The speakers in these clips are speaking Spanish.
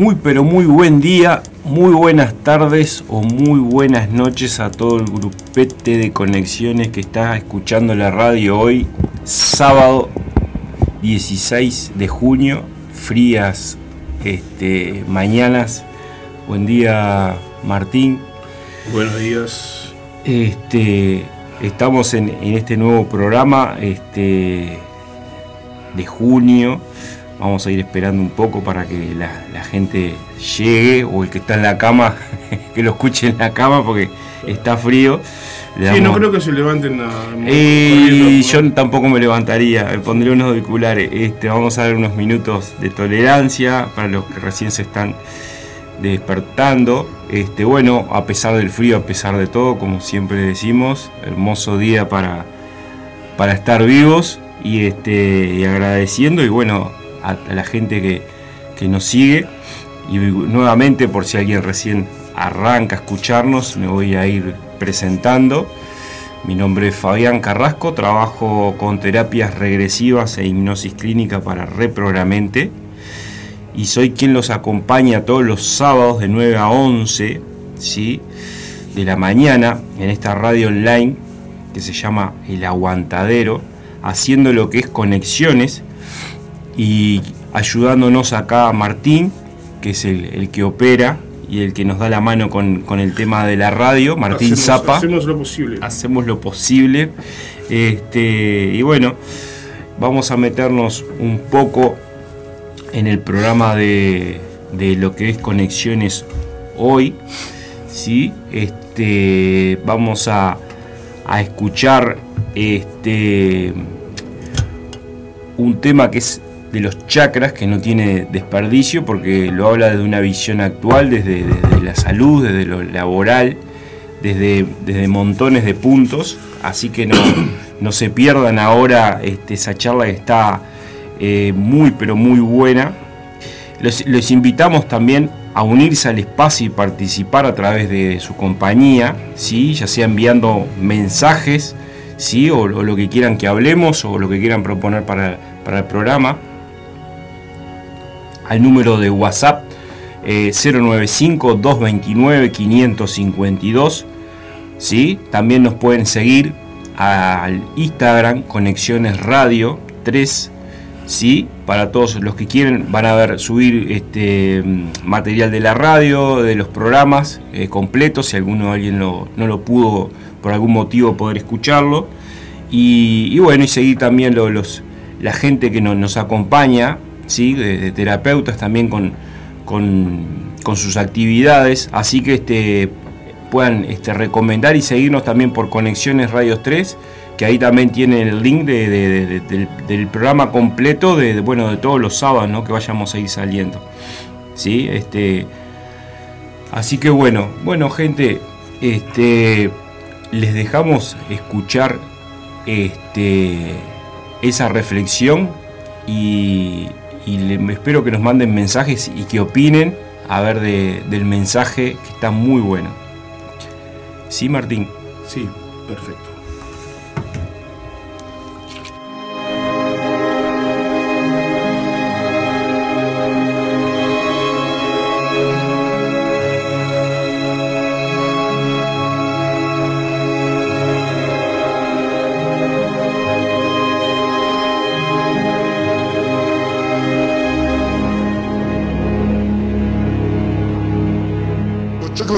Muy pero muy buen día, muy buenas tardes o muy buenas noches a todo el grupete de conexiones que está escuchando la radio hoy, sábado 16 de junio, frías este, mañanas. Buen día Martín. Buenos días. Este, estamos en, en este nuevo programa este, de junio Vamos a ir esperando un poco para que la, gente llegue o el que está en la cama, que lo escuche en la cama porque está frío. sí, no creo que se levanten nada. Y yo tampoco me levantaría, me pondría unos auriculares. Este, vamos a dar unos minutos de tolerancia para los que recién se están despertando. Este, bueno, a pesar del frío, a pesar de todo, como siempre decimos, hermoso día para, para estar vivos y, este, y agradeciendo. Y bueno, a, la gente que, nos sigue. Y nuevamente, por si alguien recién arranca a escucharnos, me voy a ir presentando. Mi nombre es Fabián Carrasco, trabajo con terapias regresivas e hipnosis clínica para reprogramente y soy quien los acompaña todos los sábados de 9 a 11 ¿sí? de la mañana en esta radio online que se llama El Aguantadero, haciendo lo que es conexiones y ayudándonos acá Martín, que es el, que opera y el que nos da la mano con, el tema de la radio, Martín Zapa. Hacemos lo posible. Hacemos lo posible. Este, y bueno, vamos a meternos un poco en el programa de, lo que es conexiones hoy. ¿sí? Este, vamos a, a escuchar este, un tema que es de los chakras que no tiene desperdicio porque lo habla desde una visión actual, desde, la salud, desde lo laboral, desde, desde montones de puntos. Así que no, no se pierdan ahora este, esa charla que está eh, muy pero muy buena. Los, invitamos también a unirse al espacio y participar a través de su compañía, ¿sí? ya sea enviando mensajes ¿sí? o, lo que quieran que hablemos o lo que quieran proponer para, para el programa al número de WhatsApp 095-229-552. Eh, ¿sí? También nos pueden seguir al Instagram Conexiones Radio 3. ¿sí? Para todos los que quieren van a ver subir este material de la radio, de los programas eh, completos, si alguno alguien no lo pudo por algún motivo poder escucharlo. Y, bueno, y seguir también los, la gente que nos acompaña de, terapeutas también con, con, sus actividades, así que este, puedan este, recomendar y seguirnos también por Conexiones Radios 3, que ahí también tienen el link del, programa completo de, bueno, de todos los sábados ¿no? que vayamos a ir saliendo. ¿sí? Este, así que bueno, bueno gente, este, les dejamos escuchar este, esa reflexión y, y espero que nos manden mensajes y que opinen a ver del mensaje que está muy bueno. ¿Sí, Martín? Sí, perfecto.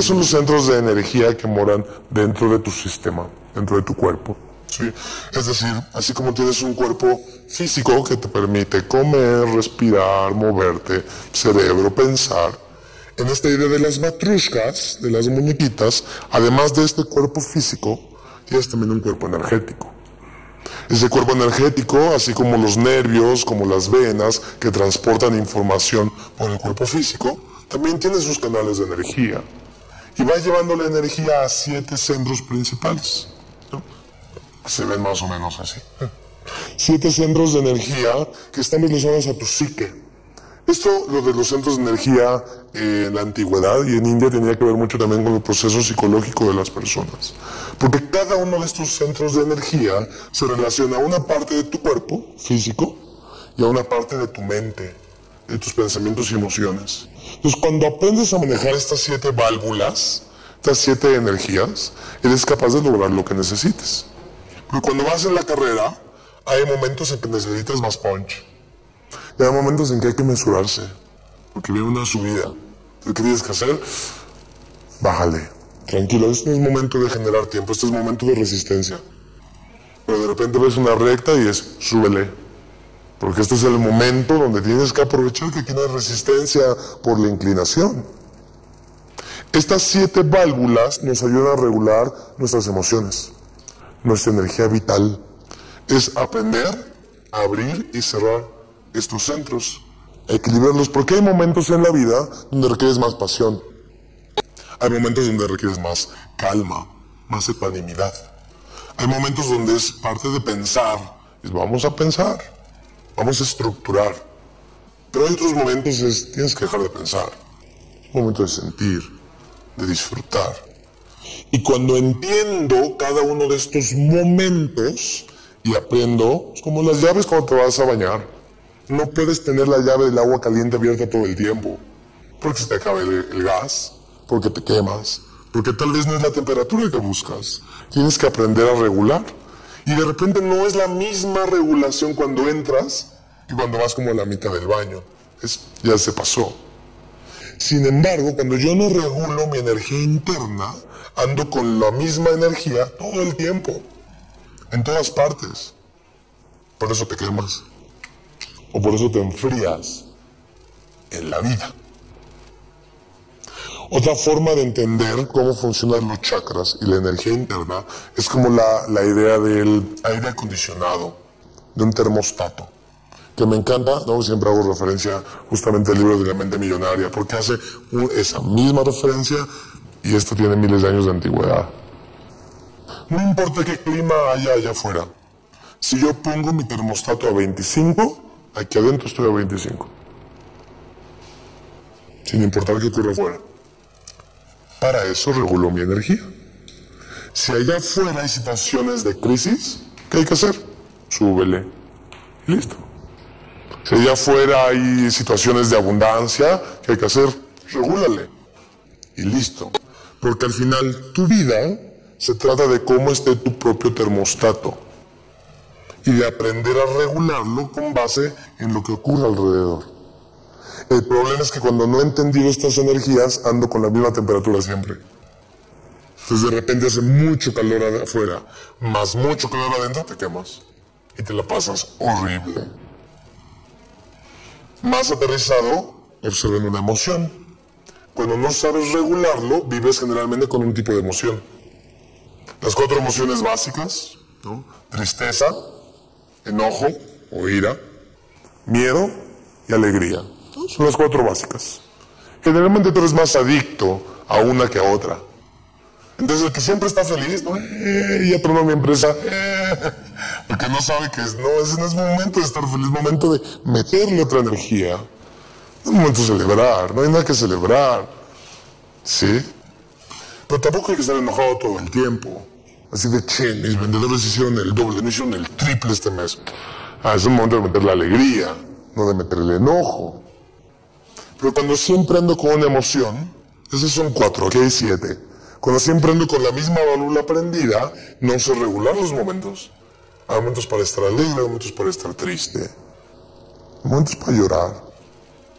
Son los centros de energía que moran dentro de tu sistema, dentro de tu cuerpo. ¿sí? Es decir, así como tienes un cuerpo físico que te permite comer, respirar, moverte, cerebro, pensar, en esta idea de las matrushkas, de las muñequitas, además de este cuerpo físico, tienes también un cuerpo energético. Ese cuerpo energético, así como los nervios, como las venas que transportan información por el cuerpo físico, también tiene sus canales de energía y va llevando la energía a siete centros principales. Se ven más o menos así. Siete centros de energía que están relacionados a tu psique. Esto, lo de los centros de energía en la antigüedad y en India tenía que ver mucho también con el proceso psicológico de las personas. Porque cada uno de estos centros de energía se relaciona a una parte de tu cuerpo físico y a una parte de tu mente de tus pensamientos y emociones. Entonces, cuando aprendes a manejar estas siete válvulas, estas siete energías, eres capaz de lograr lo que necesites. Porque cuando vas en la carrera, hay momentos en que necesitas más punch. Y hay momentos en que hay que mesurarse. Porque viene una subida. ¿Qué tienes que hacer? Bájale. Tranquilo, este no es momento de generar tiempo, este es momento de resistencia. Pero de repente ves una recta y es, súbele. Porque este es el momento donde tienes que aprovechar que tiene resistencia por la inclinación. Estas siete válvulas nos ayudan a regular nuestras emociones, nuestra energía vital. Es aprender a abrir y cerrar estos centros, equilibrarlos, porque hay momentos en la vida donde requieres más pasión, hay momentos donde requieres más calma, más ecuanimidad. Hay momentos donde es parte de pensar. Vamos a pensar, vamos a estructurar. Pero hay otros momentos es tienes que dejar de pensar. Momento de sentir, de disfrutar. Y cuando entiendo cada uno de estos momentos y aprendo, es como las llaves cuando te vas a bañar. No puedes tener la llave del agua caliente abierta todo el tiempo, porque se te acaba el gas porque te quemas, porque tal vez no es la temperatura que buscas. Tienes que aprender a regular. Y de repente no es la misma regulación cuando entras y cuando vas como a la mitad del baño. Es, ya se pasó. Sin embargo, cuando yo no regulo mi energía interna, ando con la misma energía todo el tiempo, en todas partes. Por eso te quemas. O por eso te enfrías en la vida. Otra forma de entender cómo funcionan los chakras y la energía interna es como la, la idea del aire acondicionado, de un termostato que me encanta, ¿no? siempre hago referencia justamente al libro de la mente millonaria, porque hace esa misma referencia y esto tiene miles de años de antigüedad. No importa qué clima haya allá afuera, si yo pongo mi termostato a 25, aquí adentro estoy a 25, sin importar qué ocurra afuera. Para eso regulo mi energía. Si allá afuera hay situaciones de crisis, ¿qué hay que hacer? Súbele. Y listo. Si allá afuera hay situaciones de abundancia, ¿qué hay que hacer? Regúlale. Y listo. Porque al final tu vida se trata de cómo esté tu propio termostato y de aprender a regularlo con base en lo que ocurre alrededor. El problema es que cuando no he entendido estas energías, ando con la misma temperatura siempre. Entonces de repente hace mucho calor afuera, más mucho calor adentro, te quemas. Y te la pasas horrible. Más aterrizado, observen una emoción. Cuando no sabes regularlo, vives generalmente con un tipo de emoción. Las cuatro emociones básicas, tristeza, enojo o ira, miedo y alegría. Son las cuatro básicas. Generalmente tú eres más adicto a una que a otra. Entonces el que siempre está feliz, ¿no? Eh, ya tronó mi empresa. Eh, porque no sabe que es, no, ese no es momento de estar feliz, momento de meterle otra energía. No es momento de celebrar, no hay nada que celebrar. ¿Sí? Pero tampoco hay que estar enojado todo el tiempo. Así de, che, mis vendedores hicieron el doble, no hicieron el triple este mes. Ah, es un momento de meter la alegría, no de meter el enojo. Pero cuando siempre ando con una emoción, esos son cuatro, aquí hay siete. Cuando siempre ando con la misma válvula prendida, no sé regular los momentos. Hay momentos para estar alegre, hay momentos para estar triste. momentos para llorar.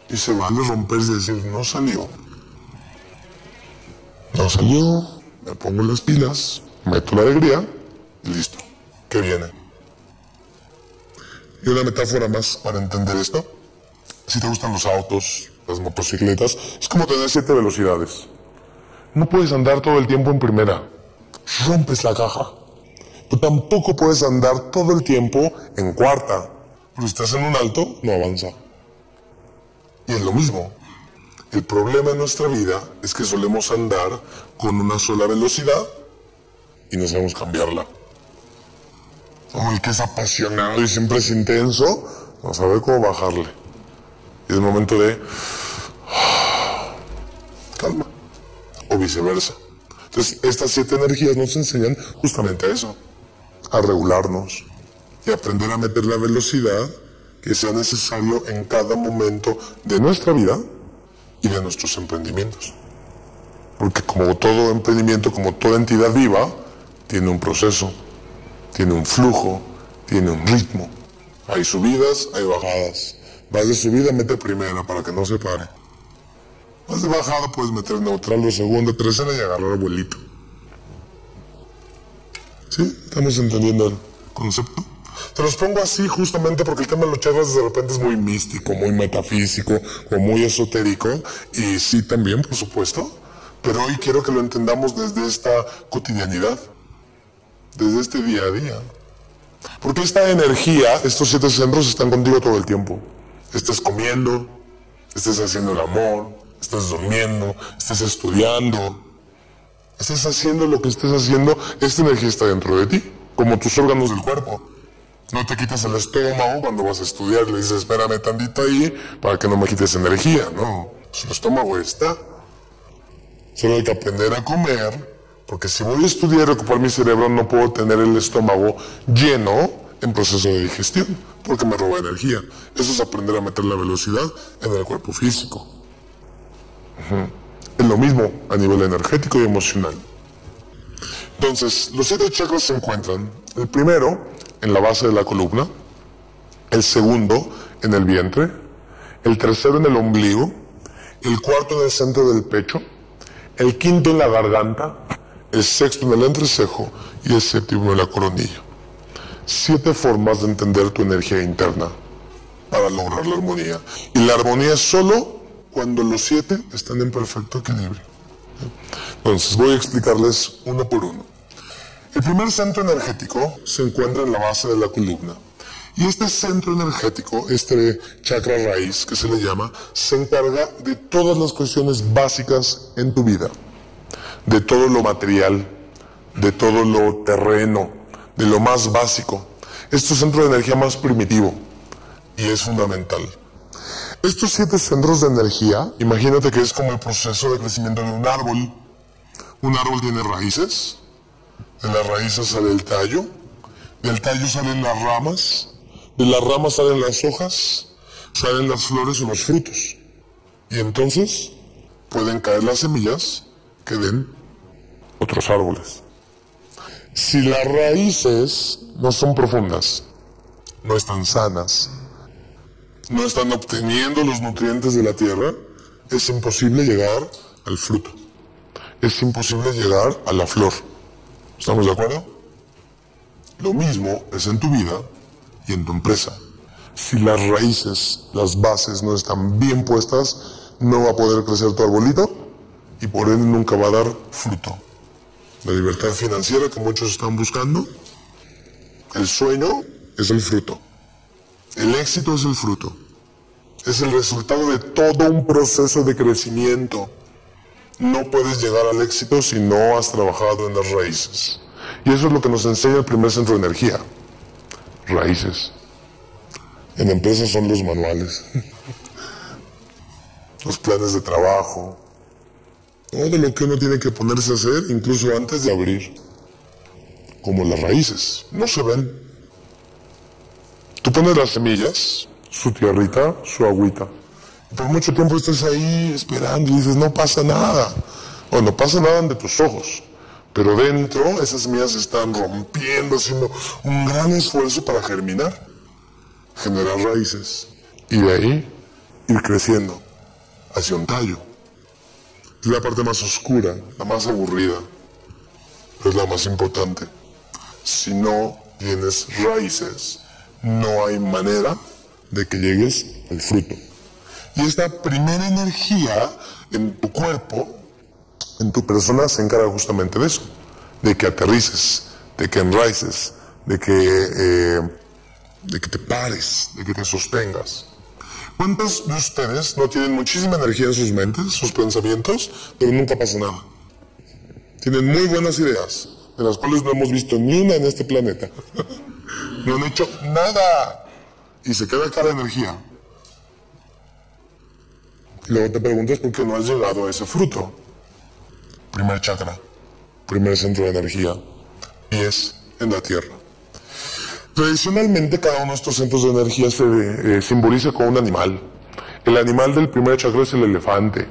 Y se vale romperse y decir, no salió. No salió, me pongo las pilas, meto la alegría y listo. ¿Qué viene? Y una metáfora más para entender esto. Si te gustan los autos, las motocicletas, es como tener siete velocidades. No puedes andar todo el tiempo en primera. Rompes la caja. Pero tampoco puedes andar todo el tiempo en cuarta. Porque si estás en un alto, no avanza. Y es lo mismo. El problema en nuestra vida es que solemos andar con una sola velocidad y no sabemos cambiarla. Como el que es apasionado y siempre es intenso, no sabe cómo bajarle. Y es el momento de calma. O viceversa. Entonces, estas siete energías nos enseñan justamente a eso. A regularnos y aprender a meter la velocidad que sea necesario en cada momento de nuestra vida y de nuestros emprendimientos. Porque como todo emprendimiento, como toda entidad viva, tiene un proceso, tiene un flujo, tiene un ritmo. Hay subidas, hay bajadas. Vas de subida, mete primera para que no se pare. Vas de bajada, puedes meter neutral o segunda, tercera y agarrar abuelito. ¿Sí? ¿Estamos entendiendo el concepto? Te los pongo así justamente porque el tema de los chakras de repente es muy místico, muy metafísico o muy esotérico. Y sí también, por supuesto. Pero hoy quiero que lo entendamos desde esta cotidianidad, desde este día a día. Porque esta energía, estos siete centros están contigo todo el tiempo. Estés comiendo, estés haciendo el amor, estés durmiendo, estés estudiando, estés haciendo lo que estés haciendo, esta energía está dentro de ti, como tus órganos del cuerpo. No te quitas el estómago cuando vas a estudiar, le dices, espérame tantito ahí para que no me quites energía. No, el estómago está. Solo hay que aprender a comer, porque si voy a estudiar y ocupar mi cerebro, no puedo tener el estómago lleno en proceso de digestión, porque me roba energía. Eso es aprender a meter la velocidad en el cuerpo físico. Es lo mismo a nivel energético y emocional. Entonces, los siete chakras se encuentran, el primero en la base de la columna, el segundo en el vientre, el tercero en el ombligo, el cuarto en el centro del pecho, el quinto en la garganta, el sexto en el entrecejo y el séptimo en la coronilla. Siete formas de entender tu energía interna para lograr la armonía. Y la armonía es solo cuando los siete están en perfecto equilibrio. Entonces voy a explicarles uno por uno. El primer centro energético se encuentra en la base de la columna. Y este centro energético, este chakra raíz que se le llama, se encarga de todas las cuestiones básicas en tu vida. De todo lo material, de todo lo terreno, de lo más básico. Este es el centro de energía más primitivo y es fundamental. Estos siete centros de energía, imagínate que es como el proceso de crecimiento de un árbol. Un árbol tiene raíces, de las raíces sale el tallo, del tallo salen las ramas, de las ramas salen las hojas, salen las flores o los frutos. Y entonces pueden caer las semillas que den otros árboles. Si las raíces no son profundas, no están sanas, no están obteniendo los nutrientes de la tierra, es imposible llegar al fruto. Es imposible llegar a la flor. ¿Estamos de acuerdo? Lo mismo es en tu vida y en tu empresa. Si las raíces, las bases no están bien puestas, no va a poder crecer tu arbolito y por ende nunca va a dar fruto. La libertad financiera que muchos están buscando, el sueño es el fruto. El éxito es el fruto. Es el resultado de todo un proceso de crecimiento. No puedes llegar al éxito si no has trabajado en las raíces. Y eso es lo que nos enseña el primer centro de energía. Raíces. En empresas son los manuales, los planes de trabajo, todo lo que uno tiene que ponerse a hacer incluso antes de abrir. Como las raíces, no se ven. Tú pones las semillas, su tierrita, su agüita. por mucho tiempo estás ahí esperando y dices, no pasa nada. O no pasa nada ante tus ojos. Pero dentro esas semillas están rompiendo, haciendo un gran esfuerzo para germinar, generar raíces. Y de ahí ir creciendo hacia un tallo. Es la parte más oscura, la más aburrida, pero es la más importante. Si no tienes raíces, no hay manera de que llegues al fruto. Y esta primera energía en tu cuerpo, en tu persona, se encarga justamente de eso, de que aterrices, de que enraices, de que, eh, de que te pares, de que te sostengas. ¿Cuántos de ustedes no tienen muchísima energía en sus mentes, sus pensamientos, pero nunca pasa nada? Tienen muy buenas ideas, de las cuales no hemos visto ni una en este planeta. no han hecho nada y se queda cara energía. luego te preguntas por qué no has llegado a ese fruto. Primer chakra, primer centro de energía, y es en la tierra. Tradicionalmente cada uno de estos centros de energía se eh, simboliza con un animal. El animal del primer chakra es el elefante.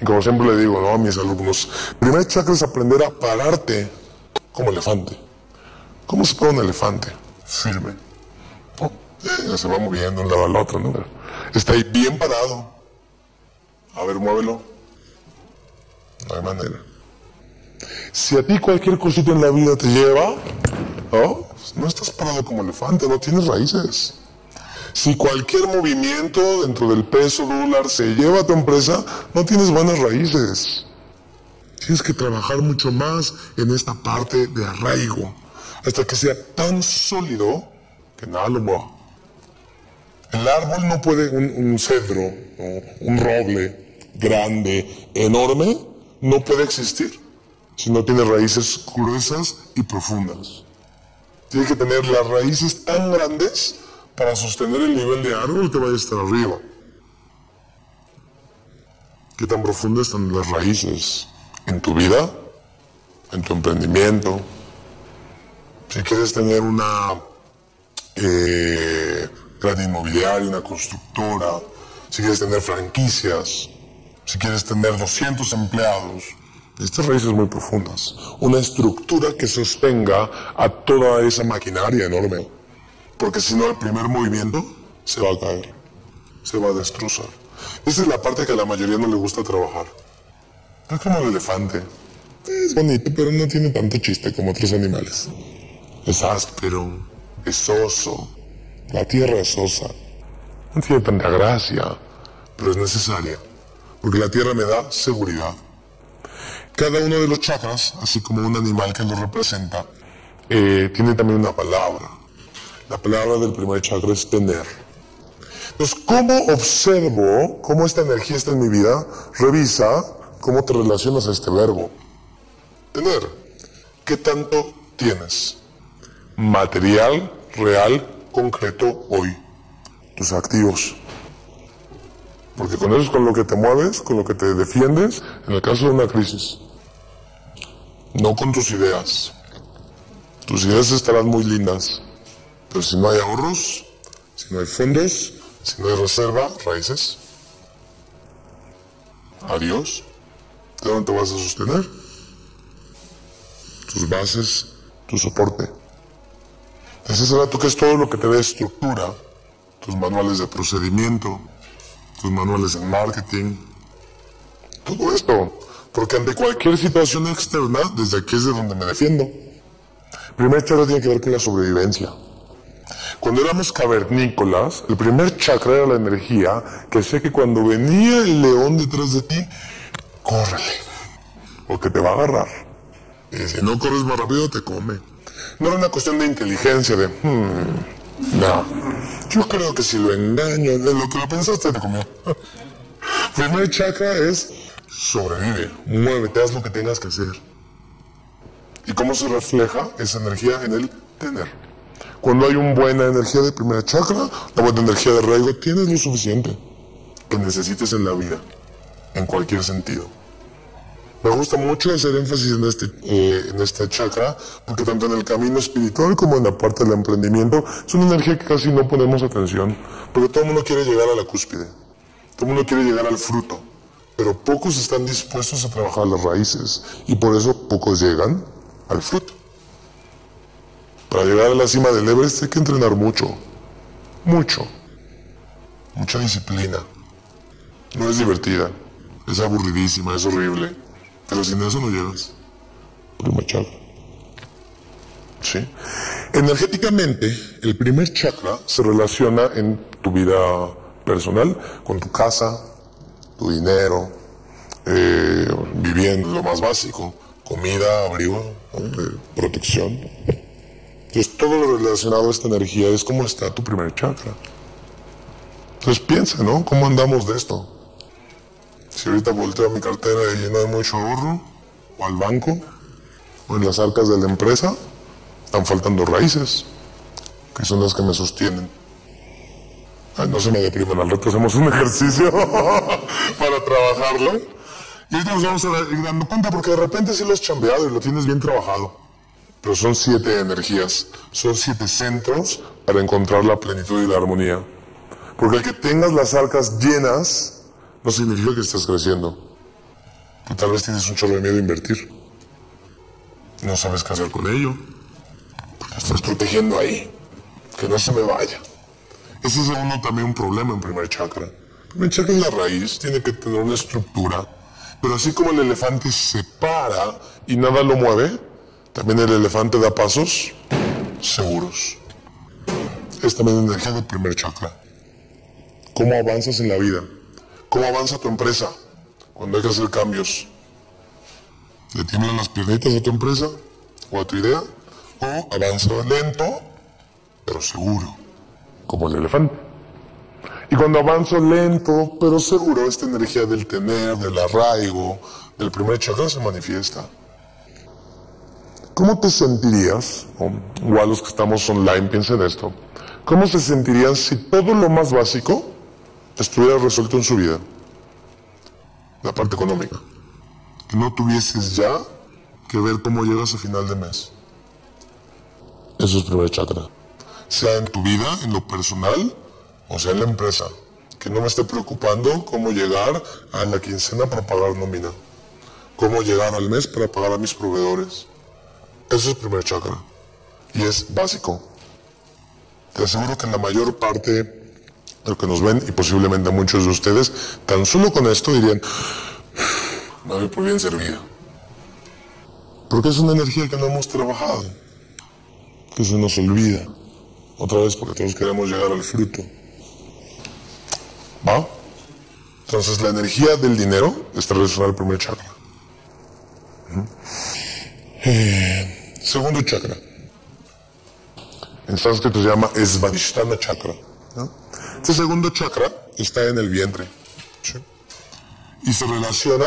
Y como siempre le digo ¿no? a mis alumnos, primer chakra es aprender a pararte como elefante. ¿Cómo se para un elefante? Firme. Oh, se va moviendo de un lado al otro, ¿no? Está ahí bien parado. A ver, muévelo. No hay manera. Si a ti cualquier cosita en la vida te lleva, ¿no? no estás parado como elefante, no tienes raíces. Si cualquier movimiento dentro del peso dólar se lleva a tu empresa, no tienes buenas raíces. Tienes que trabajar mucho más en esta parte de arraigo, hasta que sea tan sólido que nada lo mueva. El árbol no puede, un, cedro, un roble grande, enorme, no puede existir si no tiene raíces gruesas y profundas. Tiene que tener las raíces tan grandes para sostener el nivel de árbol que vaya a estar arriba. ¿Qué tan profundas están las raíces en tu vida, en tu emprendimiento? Si quieres tener una eh, gran inmobiliaria, una constructora, si quieres tener franquicias, si quieres tener 200 empleados, estas raíces muy profundas, una estructura que sostenga a toda esa maquinaria enorme, porque si no el primer movimiento se va a caer, se va a destrozar. Esa es la parte que a la mayoría no le gusta trabajar. Es como el elefante. Es bonito, pero no tiene tanto chiste como otros animales. Es áspero, es soso, la tierra es sosa. No tiene tanta gracia, pero es necesaria, porque la tierra me da seguridad. Cada uno de los chakras, así como un animal que lo representa, eh, tiene también una palabra. La palabra del primer chakra es tener. Entonces, ¿cómo observo cómo esta energía está en mi vida? Revisa cómo te relacionas a este verbo. Tener. ¿Qué tanto tienes? Material, real, concreto hoy. Tus activos. Porque con eso es con lo que te mueves, con lo que te defiendes en el caso de una crisis no con tus ideas. Tus ideas estarán muy lindas, pero si no hay ahorros, si no hay fondos, si no hay reserva, raíces, adiós. ¿De dónde te vas a sostener? Tus bases, tu soporte. Ese tú que es todo lo que te dé estructura, tus manuales de procedimiento, tus manuales de marketing, todo esto porque ante cualquier situación externa, desde aquí es de donde me defiendo. primer chakra tiene que ver con la sobrevivencia. Cuando éramos cavernícolas, el primer chakra era la energía que sé que cuando venía el león detrás de ti, córrele, porque te va a agarrar. Y si no corres más rápido, te come. No era una cuestión de inteligencia, de, hmm, no. Yo creo que si lo engaño, de lo que lo pensaste, te comió. primer chakra es sobrevive, muévete, haz lo que tengas que hacer. ¿Y cómo se refleja esa energía en el tener? Cuando hay una buena energía de primera chakra, la buena energía de arraigo, tienes lo suficiente que necesites en la vida, en cualquier sentido. Me gusta mucho hacer énfasis en este, eh, en este chakra, porque tanto en el camino espiritual como en la parte del emprendimiento es una energía que casi no ponemos atención, porque todo el mundo quiere llegar a la cúspide, todo el mundo quiere llegar al fruto pero pocos están dispuestos a trabajar las raíces y por eso pocos llegan al fruto. Para llegar a la cima del Everest hay que entrenar mucho, mucho, mucha disciplina. No es divertida, es aburridísima, es horrible, pero sin eso no llegas. Primer chakra. ¿Sí? Energéticamente, el primer chakra se relaciona en tu vida personal con tu casa, tu dinero, eh, viviendo lo más básico, comida, abrigo, protección. Entonces todo lo relacionado a esta energía es cómo está tu primer chakra. Entonces piensa, ¿no? ¿Cómo andamos de esto? Si ahorita volteo mi cartera y llena de mucho ahorro, o al banco, o en las arcas de la empresa, están faltando raíces, que son las que me sostienen no se me depriman, al rato hacemos un ejercicio para trabajarlo. Y ahorita nos vamos a ir dando cuenta porque de repente sí lo has chambeado y lo tienes bien trabajado. Pero son siete energías, son siete centros para encontrar la plenitud y la armonía. Porque el que tengas las arcas llenas no significa que estés creciendo. Que tal vez tienes un chorro de miedo a invertir. No sabes qué hacer con ello. estás protegiendo ahí. Que no se me vaya. Ese es uno también un problema en primer chakra. Primer chakra es la raíz, tiene que tener una estructura. Pero así como el elefante se para y nada lo mueve, también el elefante da pasos seguros. Es también energía del primer chakra. ¿Cómo avanzas en la vida? ¿Cómo avanza tu empresa cuando hay que hacer cambios? ¿Le tiemblan las piernitas a tu empresa o a tu idea? ¿O avanza lento, pero seguro, como el elefante? Y cuando avanzo lento, pero seguro, esta energía del tener, del arraigo, del primer chakra se manifiesta. ¿Cómo te sentirías, o a los que estamos online piensen esto, cómo se sentirían si todo lo más básico estuviera resuelto en su vida? La parte económica. Que no tuvieses ya que ver cómo llegas a final de mes. Eso es primer chakra. Sea en tu vida, en lo personal, o sea en la empresa. Que no me esté preocupando cómo llegar a la quincena para pagar nómina. Cómo llegar al mes para pagar a mis proveedores eso es el primer chakra. Y es básico. Te aseguro que la mayor parte de lo que nos ven, y posiblemente muchos de ustedes, tan solo con esto dirían, me doy por bien servido. Porque es una energía que no hemos trabajado, que se nos olvida. Otra vez porque todos queremos llegar al fruto. ¿Va? Entonces la energía del dinero está relacionada al primer chakra. Eh, Segundo chakra. En sánscrito se llama Svadhisthana chakra. Este segundo chakra está en el vientre. Y se relaciona.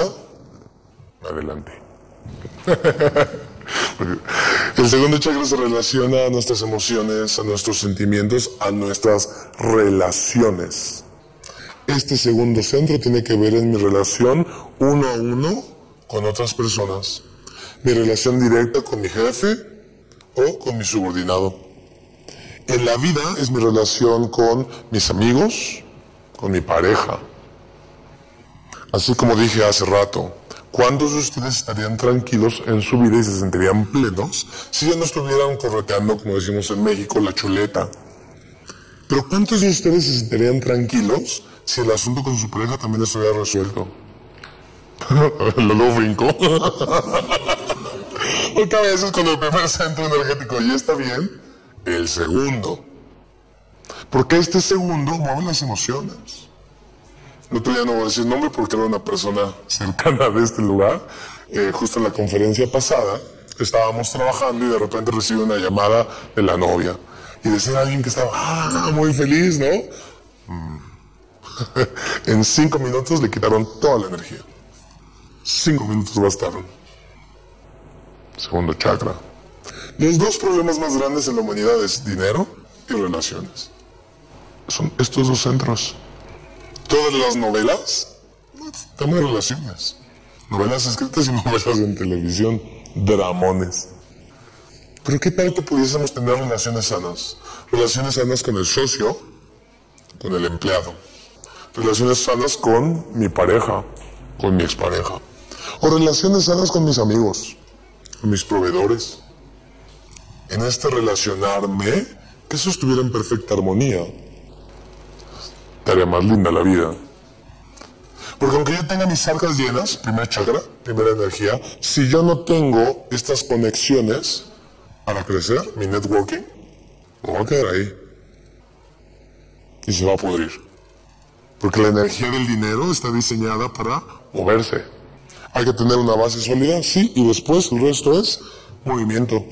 Adelante. el segundo chakra se relaciona a nuestras emociones, a nuestros sentimientos, a nuestras relaciones. Este segundo centro tiene que ver en mi relación uno a uno con otras personas mi relación directa con mi jefe o con mi subordinado. En la vida es mi relación con mis amigos, con mi pareja. Así como dije hace rato, ¿cuántos de ustedes estarían tranquilos en su vida y se sentirían plenos si ya no estuvieran correteando, como decimos en México, la chuleta? Pero ¿cuántos de ustedes se sentirían tranquilos si el asunto con su pareja también estuviera resuelto? Lo brinco. Porque a veces con el primer centro energético ya está bien, el segundo. Porque este segundo mueve las emociones. No te no voy a decir nombre porque era una persona cercana de este lugar. Eh, justo en la conferencia pasada estábamos trabajando y de repente recibe una llamada de la novia. Y decía alguien que estaba ah, muy feliz, ¿no? Mm. en cinco minutos le quitaron toda la energía. Cinco minutos bastaron. Segundo chakra. Los dos problemas más grandes en la humanidad es dinero y relaciones. Son estos dos centros. Todas las novelas, de relaciones. Novelas escritas y novelas en televisión, dramones. Pero ¿qué tal que pudiésemos tener relaciones sanas? Relaciones sanas con el socio, con el empleado. Relaciones sanas con mi pareja, con mi expareja. O relaciones sanas con mis amigos mis proveedores. En este relacionarme, que eso estuviera en perfecta armonía. Estaría más linda la vida. Porque aunque yo tenga mis arcas llenas, primera chakra, primera energía, si yo no tengo estas conexiones para crecer, mi networking, me va a quedar ahí. Y se va a pudrir. Porque la energía del dinero está diseñada para moverse. Hay que tener una base sólida, sí, y después el resto es movimiento.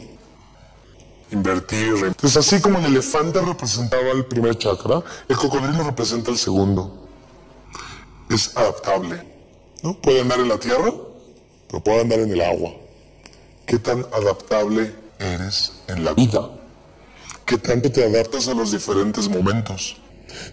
Invertir. Entonces, así como el elefante representaba el primer chakra, el cocodrilo representa el segundo. Es adaptable. ¿no? Puede andar en la tierra, pero puede andar en el agua. ¿Qué tan adaptable eres en la vida? ¿Qué tanto te adaptas a los diferentes momentos?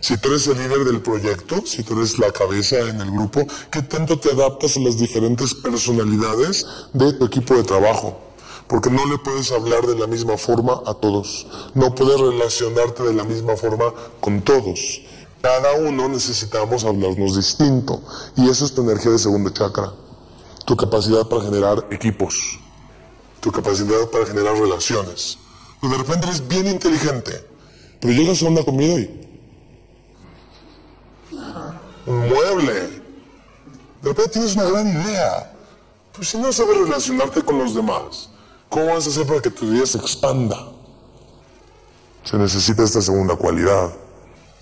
Si tú eres el líder del proyecto, si tú eres la cabeza en el grupo, ¿qué tanto te adaptas a las diferentes personalidades de tu equipo de trabajo? Porque no le puedes hablar de la misma forma a todos, no puedes relacionarte de la misma forma con todos. Cada uno necesitamos hablarnos distinto y esa es tu energía de segundo chakra, tu capacidad para generar equipos, tu capacidad para generar relaciones. Pues de repente eres bien inteligente, pero llegas a una comida y un mueble. De repente tienes una gran idea. Pues si no sabes relacionarte con los demás, ¿cómo vas a hacer para que tu idea se expanda? Se necesita esta segunda cualidad.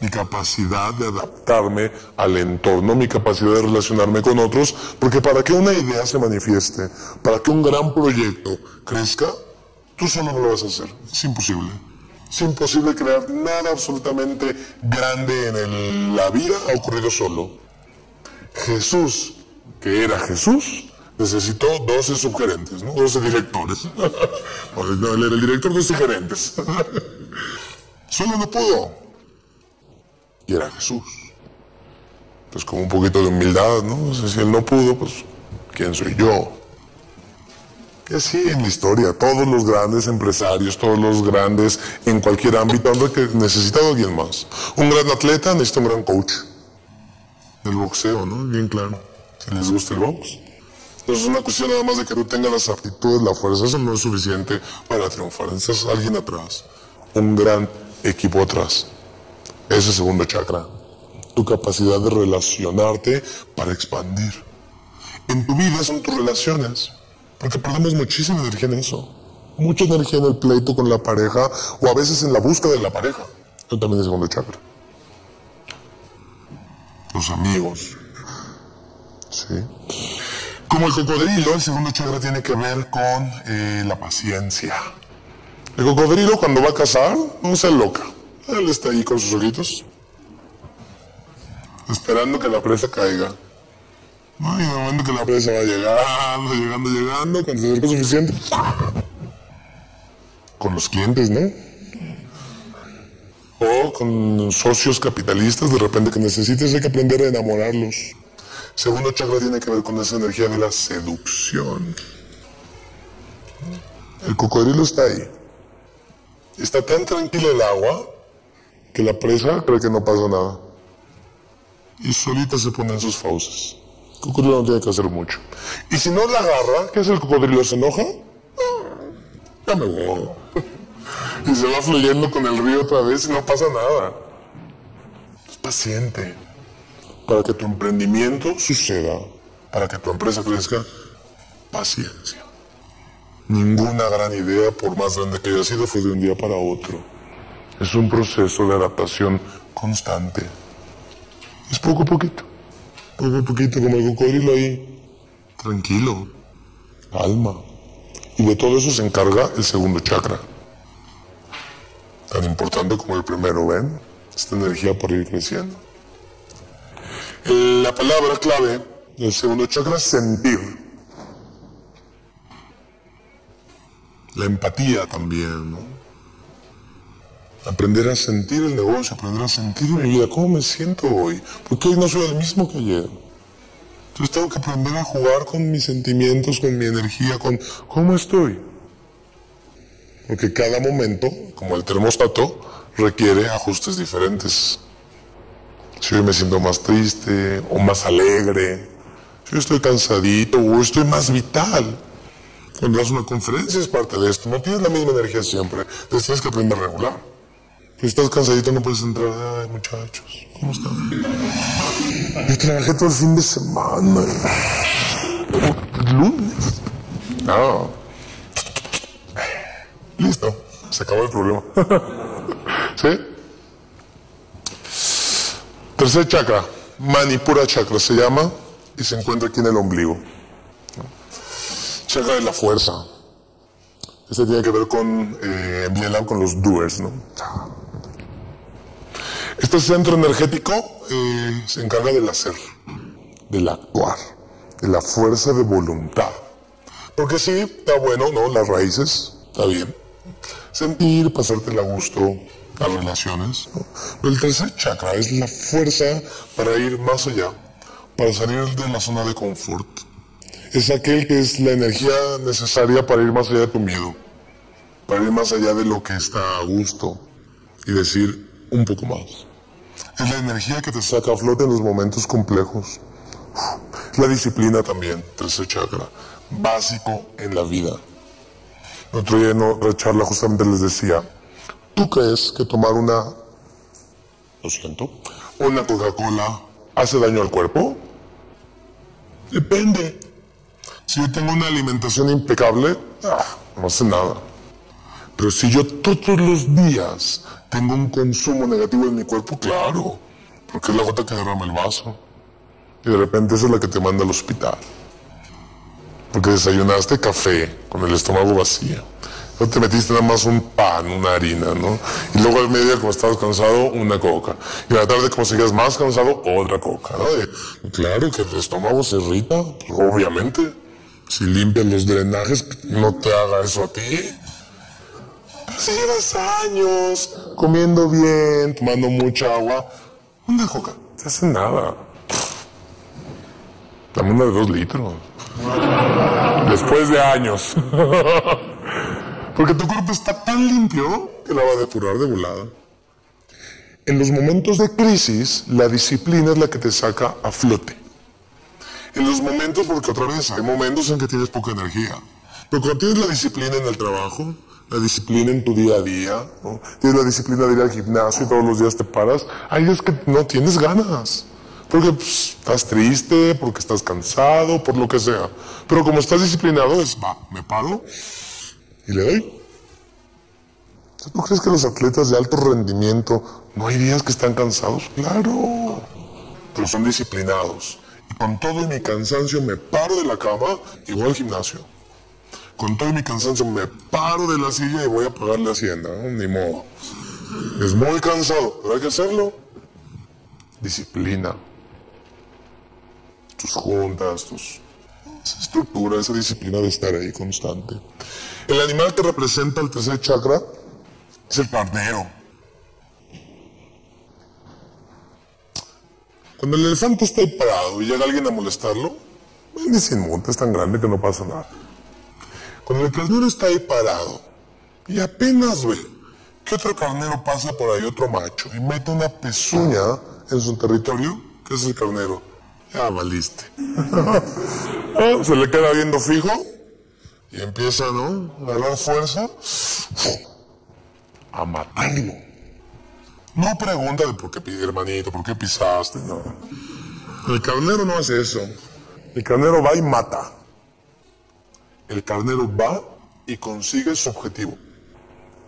Mi capacidad de adaptarme al entorno, mi capacidad de relacionarme con otros, porque para que una idea se manifieste, para que un gran proyecto crezca, tú solo no lo vas a hacer. Es imposible. Es imposible crear nada absolutamente grande en la vida, ha ocurrido solo. Jesús, que era Jesús, necesitó 12 subgerentes, ¿no? 12 directores. no, él era el director de sugerentes. solo no pudo. Y era Jesús. Pues con un poquito de humildad, ¿no? si él no pudo, pues, ¿quién soy yo? que sí en la historia, todos los grandes empresarios, todos los grandes en cualquier ámbito han necesitado a alguien más. Un gran atleta necesita un gran coach. El boxeo, ¿no? Bien claro. Si les gusta el box. No es una cuestión nada más de que tú tengas las aptitudes, la fuerza, eso no es suficiente para triunfar. Necesitas alguien atrás, un gran equipo atrás. Ese segundo chakra, tu capacidad de relacionarte para expandir. En tu vida son tus relaciones. Porque perdemos muchísima energía en eso. Mucha energía en el pleito con la pareja o a veces en la búsqueda de la pareja. También es segundo chakra. Los amigos. Sí. Como el cocodrilo, el segundo chakra tiene que ver con eh, la paciencia. El cocodrilo cuando va a cazar no se loca. Él está ahí con sus ojitos, esperando que la presa caiga. Y en momento que la presa va llegando, llegando, llegando, cuando se acerca suficiente, con los clientes, ¿no? O con socios capitalistas, de repente que necesites, hay que aprender a enamorarlos. Segundo chakra tiene que ver con esa energía de la seducción. El cocodrilo está ahí. Está tan tranquila el agua que la presa cree que no pasa nada. Y solita se pone en sus fauces. El cocodrilo no tiene que hacer mucho. Y si no la agarra, ¿qué hace el cocodrilo? ¿Se enoja? Ya me voy. Y se va fluyendo con el río otra vez y no pasa nada. Es paciente. Para que tu emprendimiento suceda, para que tu empresa crezca, paciencia. Ninguna gran idea, por más grande que haya sido, fue de un día para otro. Es un proceso de adaptación constante. Es poco a poquito poco a poquito como el cocodrilo ahí, tranquilo, alma. Y de todo eso se encarga el segundo chakra. Tan importante como el primero, ¿ven? Esta energía por ir creciendo. La palabra clave del segundo chakra es sentir. La empatía también, ¿no? Aprender a sentir el negocio, aprender a sentir mi vida, cómo me siento hoy, porque hoy no soy el mismo que ayer. Entonces tengo que aprender a jugar con mis sentimientos, con mi energía, con cómo estoy. Porque cada momento, como el termostato, requiere ajustes diferentes. Si hoy me siento más triste o más alegre, si hoy estoy cansadito o estoy más vital. Cuando das una conferencia es parte de esto, no tienes la misma energía siempre, tienes que aprender a regular. Si estás cansadito no puedes entrar. Ay, muchachos, ¿cómo están? Yo trabajé todo el fin de semana. Lunes. No. Listo. Se acabó el problema. ¿Sí? Tercer chakra. Manipura chakra se llama y se encuentra aquí en el ombligo. Chakra de la fuerza. Este tiene que ver con, eh, con los doers, ¿no? Este centro energético eh, se encarga del hacer, del actuar, de la fuerza de voluntad. Porque sí, está bueno, ¿no? Las raíces, está bien. Sentir, pasarte a gusto, las relaciones. El tercer chakra es la fuerza para ir más allá, para salir de la zona de confort. es aquel que es la energía necesaria para ir más allá de tu miedo, para ir más allá de lo que está a gusto y decir un poco más. Es la energía que te saca a flote en los momentos complejos. La disciplina también, tercer chakra, básico en la vida. El otro día en otra charla justamente les decía, ¿tú crees que tomar una, lo siento, una Coca-Cola hace daño al cuerpo? Depende. Si yo tengo una alimentación impecable, ah, no hace nada. Pero si yo todos los días tengo un consumo negativo en mi cuerpo, claro, porque es la gota que derrama el vaso. Y de repente esa es la que te manda al hospital. Porque desayunaste café con el estómago vacío. No te metiste nada más un pan, una harina, ¿no? Y luego al mediodía, como estabas cansado, una coca. Y a la tarde, como seguías más cansado, otra coca, ¿no? claro que el estómago se irrita, obviamente. Si limpias los drenajes, no te haga eso a ti. Si llevas años comiendo bien, tomando mucha agua, una coca, te hace nada. Dame una de dos litros. Después de años. Porque tu cuerpo está tan limpio que la va a depurar de volada. En los momentos de crisis, la disciplina es la que te saca a flote. En los momentos, porque otra vez, hay momentos en que tienes poca energía. Pero cuando tienes la disciplina en el trabajo, la disciplina en tu día a día, tienes la disciplina de ir al gimnasio y todos los días te paras, ahí es que no tienes ganas. Porque pues, estás triste, porque estás cansado, por lo que sea. Pero como estás disciplinado, es, va, me paro y le doy. ¿Tú crees que los atletas de alto rendimiento no hay días que están cansados? Claro, pero son disciplinados. Y con todo mi cansancio me paro de la cama y voy al gimnasio. Con todo mi cansancio me paro de la silla y voy a pagar la hacienda. Ni modo. Es muy cansado, pero hay que hacerlo. Disciplina tus juntas, tus, esa estructura, esa disciplina de estar ahí constante. El animal que representa el tercer chakra es el carnero. Cuando el elefante está ahí parado y llega alguien a molestarlo, ni sin monta, es tan grande que no pasa nada. Cuando el carnero está ahí parado y apenas ve que otro carnero pasa por ahí, otro macho, y mete una pezuña en su territorio, que es el carnero, ya valiste. Se le queda viendo fijo y empieza, ¿no? A dar fuerza a matarlo. No pregunta de por qué pide hermanito, por qué pisaste, no. El carnero no hace eso. El carnero va y mata. El carnero va y consigue su objetivo.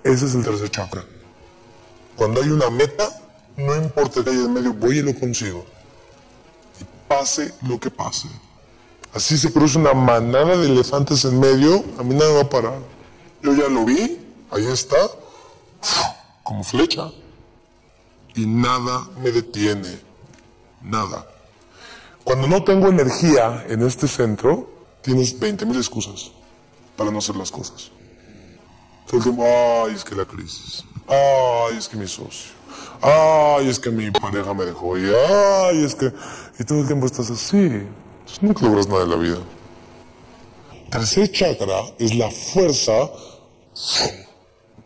Ese es el tercer chakra. Cuando hay una meta, no importa que haya en medio, voy y lo consigo pase lo que pase. Así se cruza una manada de elefantes en medio, a mí nada va a parar. Yo ya lo vi, ahí está, como flecha. Y nada me detiene, nada. Cuando no tengo energía en este centro, tienes 20.000 excusas para no hacer las cosas. Todo el tiempo, ay, es que la crisis, ay, es que mi socio, ay, es que mi pareja me dejó, y ay, es que... Y todo el tiempo estás así, entonces nunca logras nada en la vida. Tercer chakra es la fuerza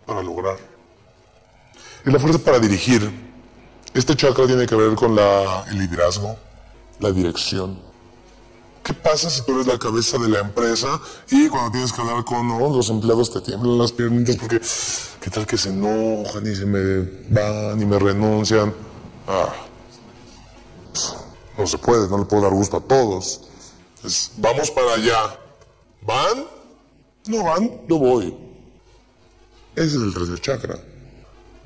para lograr. Es la fuerza para dirigir. Este chakra tiene que ver con la, el liderazgo, la dirección. ¿Qué pasa si tú eres la cabeza de la empresa y cuando tienes que hablar con los empleados te tiemblan las piernas porque qué tal que se enojan y se me van y me renuncian? Ah, no se puede, no le puedo dar gusto a todos. vamos para allá. ¿Van? No van, yo voy. Ese es el tercer chakra.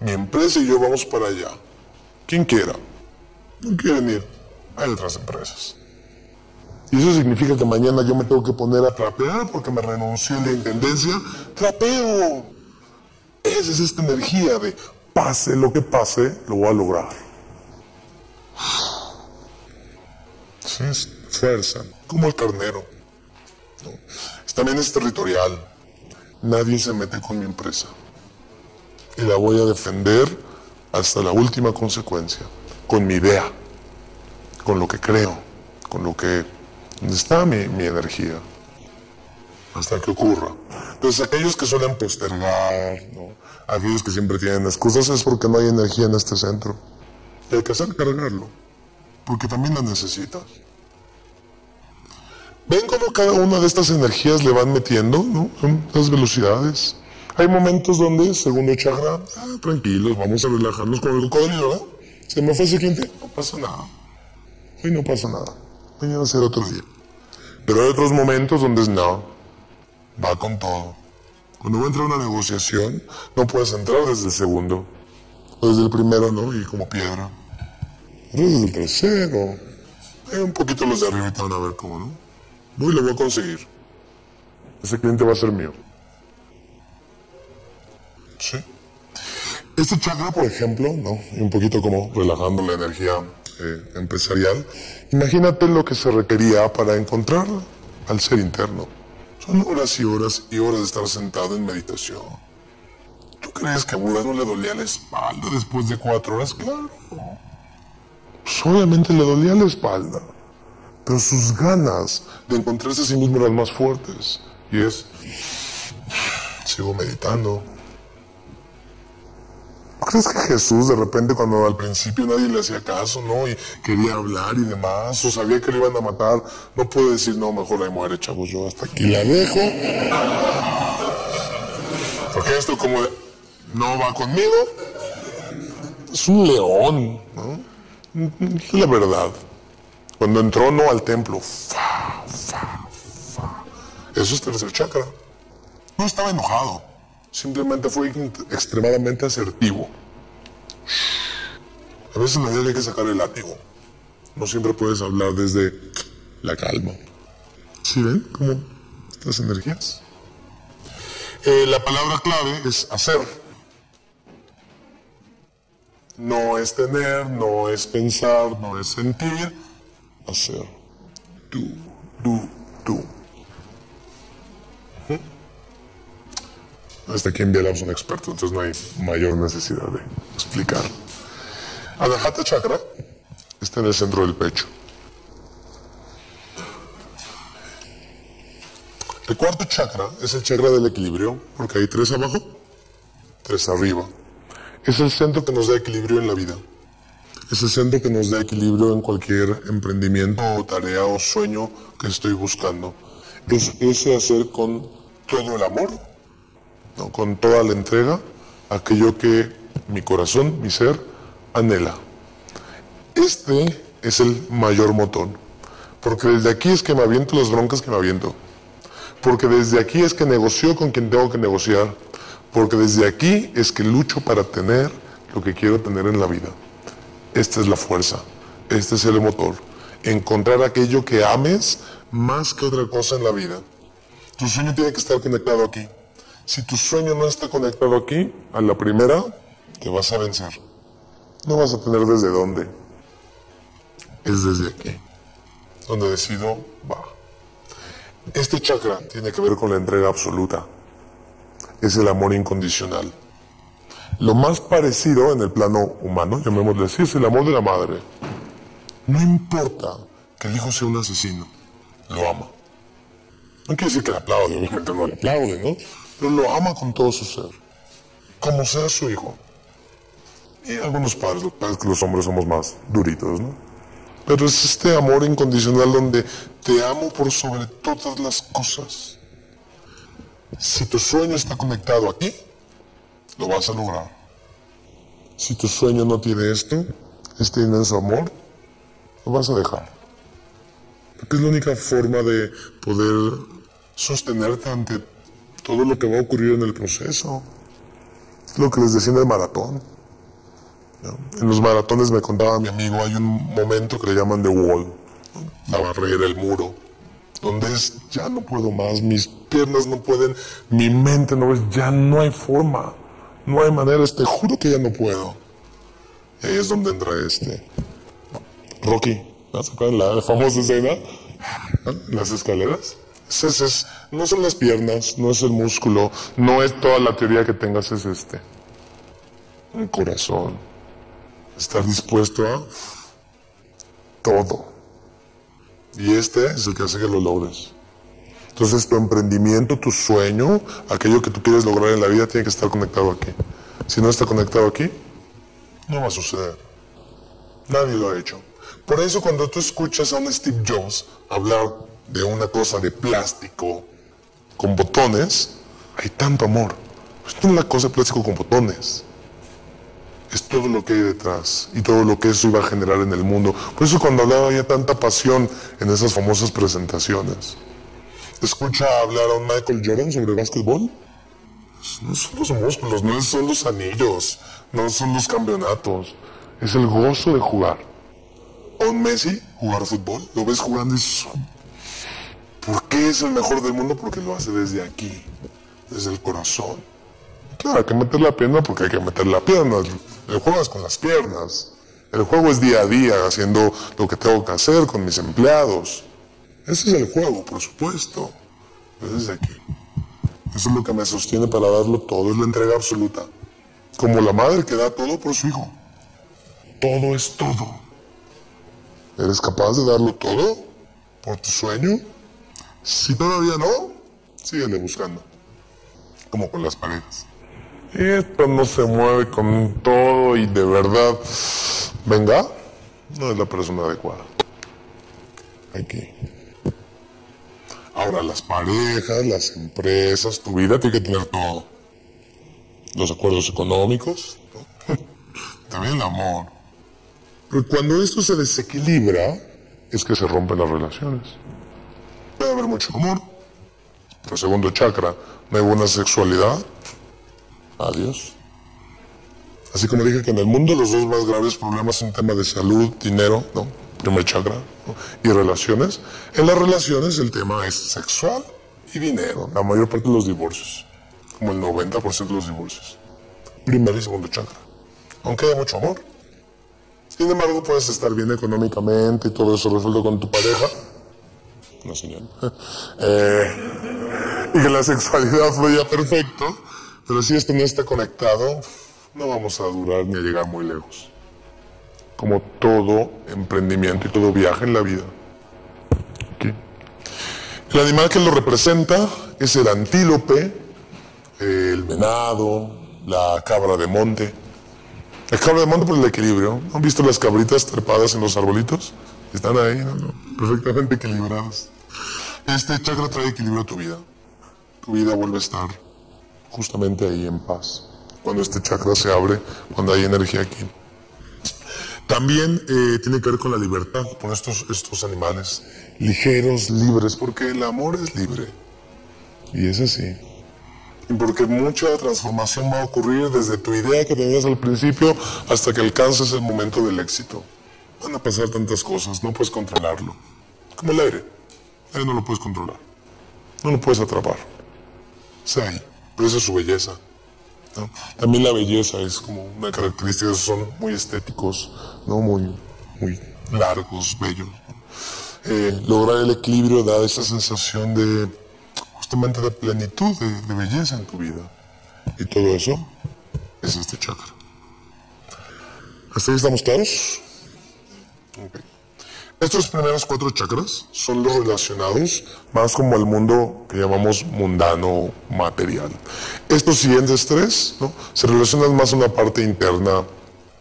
Mi empresa y yo vamos para allá. Quien quiera. No quieren ir. Hay otras empresas. Y eso significa que mañana yo me tengo que poner a trapear porque me renunció la intendencia. ¡Trapeo! Esa es esta energía de pase lo que pase, lo voy a lograr. Sí, es fuerza, como el carnero. También es territorial. Nadie se mete con mi empresa. Y la voy a defender hasta la última consecuencia, con mi idea, con lo que creo, con lo que ¿Dónde está mi, mi energía? Hasta que ocurra. Entonces aquellos que suelen postergar, aquellos que siempre tienen excusas es porque no hay energía en este centro. Hay que hacer cargarlo, porque también la necesitas. Ven cómo cada una de estas energías le van metiendo, ¿no? Son las velocidades. Hay momentos donde, segundo chakra, ah, tranquilos, vamos a relajarnos con el cocodrilo, ¿eh? Se me fue ese cliente, no pasa nada. Hoy no pasa nada. Mañana será otro día. Pero hay otros momentos donde no, va con todo. Cuando va a entrar una negociación, no puedes entrar desde el segundo. O desde el primero, ¿no? Y como piedra. Desde el tercero. Hay un poquito los de arriba y te van a ver cómo, ¿no? Voy y lo voy a conseguir. Ese cliente va a ser mío. Sí. Este chakra, por ejemplo, ¿no? Y un poquito como relajando la energía eh, empresarial. Imagínate lo que se requería para encontrar al ser interno. Son horas y horas y horas de estar sentado en meditación. ¿Tú crees que a Buda no le dolía la espalda después de cuatro horas? Claro. Pues obviamente le dolía la espalda pero sus ganas de encontrarse a sí mismo eran más fuertes. Y es, sigo meditando. ¿No crees que Jesús de repente cuando al principio nadie le hacía caso, ¿no? Y quería hablar y demás, o sabía que le iban a matar, no puede decir, no, mejor ahí muere, chavos, yo hasta aquí la dejo. Porque esto como no va conmigo, es un león, ¿no? La verdad. Cuando entró no al templo, fa, fa, fa. Eso es tercer chakra. No estaba enojado, simplemente fue extremadamente asertivo. A veces la vida hay que sacar el látigo. No siempre puedes hablar desde la calma. ¿Sí ven cómo estas energías? Eh, la palabra clave es hacer. No es tener, no es pensar, no es sentir, hacer. Tú, tú, tú. Hasta aquí en Bielab son expertos, entonces no hay mayor necesidad de explicar. Anahata Chakra está en el centro del pecho. El cuarto chakra es el chakra del equilibrio, porque hay tres abajo, tres arriba. Es el centro que nos da equilibrio en la vida. Es el centro que nos da equilibrio en cualquier emprendimiento o tarea o sueño que estoy buscando. Es ese hacer con todo el amor, con toda la entrega, aquello que mi corazón, mi ser, anhela. Este es el mayor motor, porque desde aquí es que me aviento las broncas que me aviento, porque desde aquí es que negocio con quien tengo que negociar, porque desde aquí es que lucho para tener lo que quiero tener en la vida. Esta es la fuerza, este es el motor. Encontrar aquello que ames más que otra cosa en la vida. Tu sueño tiene que estar conectado aquí. Si tu sueño no está conectado aquí, a la primera te vas a vencer. No vas a tener desde dónde. Es desde aquí. Donde decido, va. Este chakra tiene que ver con la entrega absoluta. Es el amor incondicional. Lo más parecido en el plano humano, llamémosle así, es el amor de la madre. No importa que el hijo sea un asesino, lo ama. No quiere decir que le aplaude, obviamente no le aplaude, ¿no? Pero lo ama con todo su ser, como sea su hijo. Y algunos padres, los padres que los hombres somos más duritos, ¿no? Pero es este amor incondicional donde te amo por sobre todas las cosas. Si tu sueño está conectado aquí, lo vas a lograr. Si tu sueño no tiene esto, este inmenso amor, lo vas a dejar. Porque es la única forma de poder sostenerte ante todo lo que va a ocurrir en el proceso. Es lo que les decía en el maratón. En los maratones me contaba mi amigo, hay un momento que le llaman The Wall, la barrera, el muro, donde es, ya no puedo más, mis piernas no pueden, mi mente no es, ya no hay forma. No hay manera, te juro que ya no puedo. Y ahí es donde entra este. Rocky, la famosa escena? Las escaleras. Es, no son las piernas, no es el músculo, no es toda la teoría que tengas, es este. El corazón. Estar dispuesto a todo. Y este es el que hace que lo logres. Entonces tu emprendimiento, tu sueño, aquello que tú quieres lograr en la vida tiene que estar conectado aquí. Si no está conectado aquí, no va a suceder. Nadie lo ha hecho. Por eso cuando tú escuchas a un Steve Jobs hablar de una cosa de plástico con botones, hay tanto amor. Es una cosa de plástico con botones. Es todo lo que hay detrás y todo lo que eso iba a generar en el mundo. Por eso cuando hablaba había tanta pasión en esas famosas presentaciones. Escucha hablar a un Michael Jordan sobre básquetbol. No son los músculos, no son los anillos, no son los campeonatos. Es el gozo de jugar. Un Messi jugar fútbol, lo ves jugando y dices, ¿por qué es el mejor del mundo? Porque lo hace desde aquí, desde el corazón. Claro, hay que meter la pierna porque hay que meter la pierna. El juego es con las piernas. El juego es día a día, haciendo lo que tengo que hacer con mis empleados. Ese es el juego, por supuesto. Desde aquí. Eso es lo que me sostiene para darlo todo, es la entrega absoluta. Como la madre que da todo por su hijo. Todo es todo. ¿Eres capaz de darlo todo por tu sueño? Si todavía no, síguele buscando. Como con las paredes. Esto no se mueve con todo y de verdad, venga, no es la persona adecuada. Aquí. Ahora las parejas, las empresas, tu vida tiene que tener todo. Los acuerdos económicos, también el amor. Pero cuando esto se desequilibra, es que se rompen las relaciones. Puede haber mucho amor. Pero segundo chakra, no hay buena sexualidad. Adiós. Así como dije que en el mundo los dos más graves problemas son tema de salud, dinero, ¿no? primer chakra, y relaciones. En las relaciones el tema es sexual y dinero, la mayor parte de los divorcios, como el 90% de los divorcios. Primer y segundo chakra. Aunque haya mucho amor. Sin embargo, puedes estar bien económicamente y todo eso resuelto con tu pareja. No, señor. Eh, y que la sexualidad fluya perfecto. Pero si esto no está conectado, no vamos a durar ni a llegar muy lejos como todo emprendimiento y todo viaje en la vida. El animal que lo representa es el antílope, el venado, la cabra de monte. La cabra de monte por el equilibrio. ¿Han visto las cabritas trepadas en los arbolitos? Están ahí, perfectamente equilibradas. Este chakra trae equilibrio a tu vida. Tu vida vuelve a estar justamente ahí en paz. Cuando este chakra se abre, cuando hay energía aquí. También eh, tiene que ver con la libertad, con estos, estos animales ligeros, libres, porque el amor es libre. Y es así. Y porque mucha transformación va a ocurrir desde tu idea que tenías al principio hasta que alcances el momento del éxito. Van a pasar tantas cosas, no puedes controlarlo. Como el aire. El aire no lo puedes controlar. No lo puedes atrapar. Es su belleza. También la belleza es como una característica, son muy estéticos, ¿no? muy, muy largos, bellos. Eh, lograr el equilibrio da esa sensación de justamente de plenitud, de, belleza en tu vida. Y todo eso es este chakra. ¿Hasta ahí estamos claros? Estos primeros cuatro chakras son los relacionados más como al mundo que llamamos mundano material. Estos siguientes tres ¿no? se relacionan más a una parte interna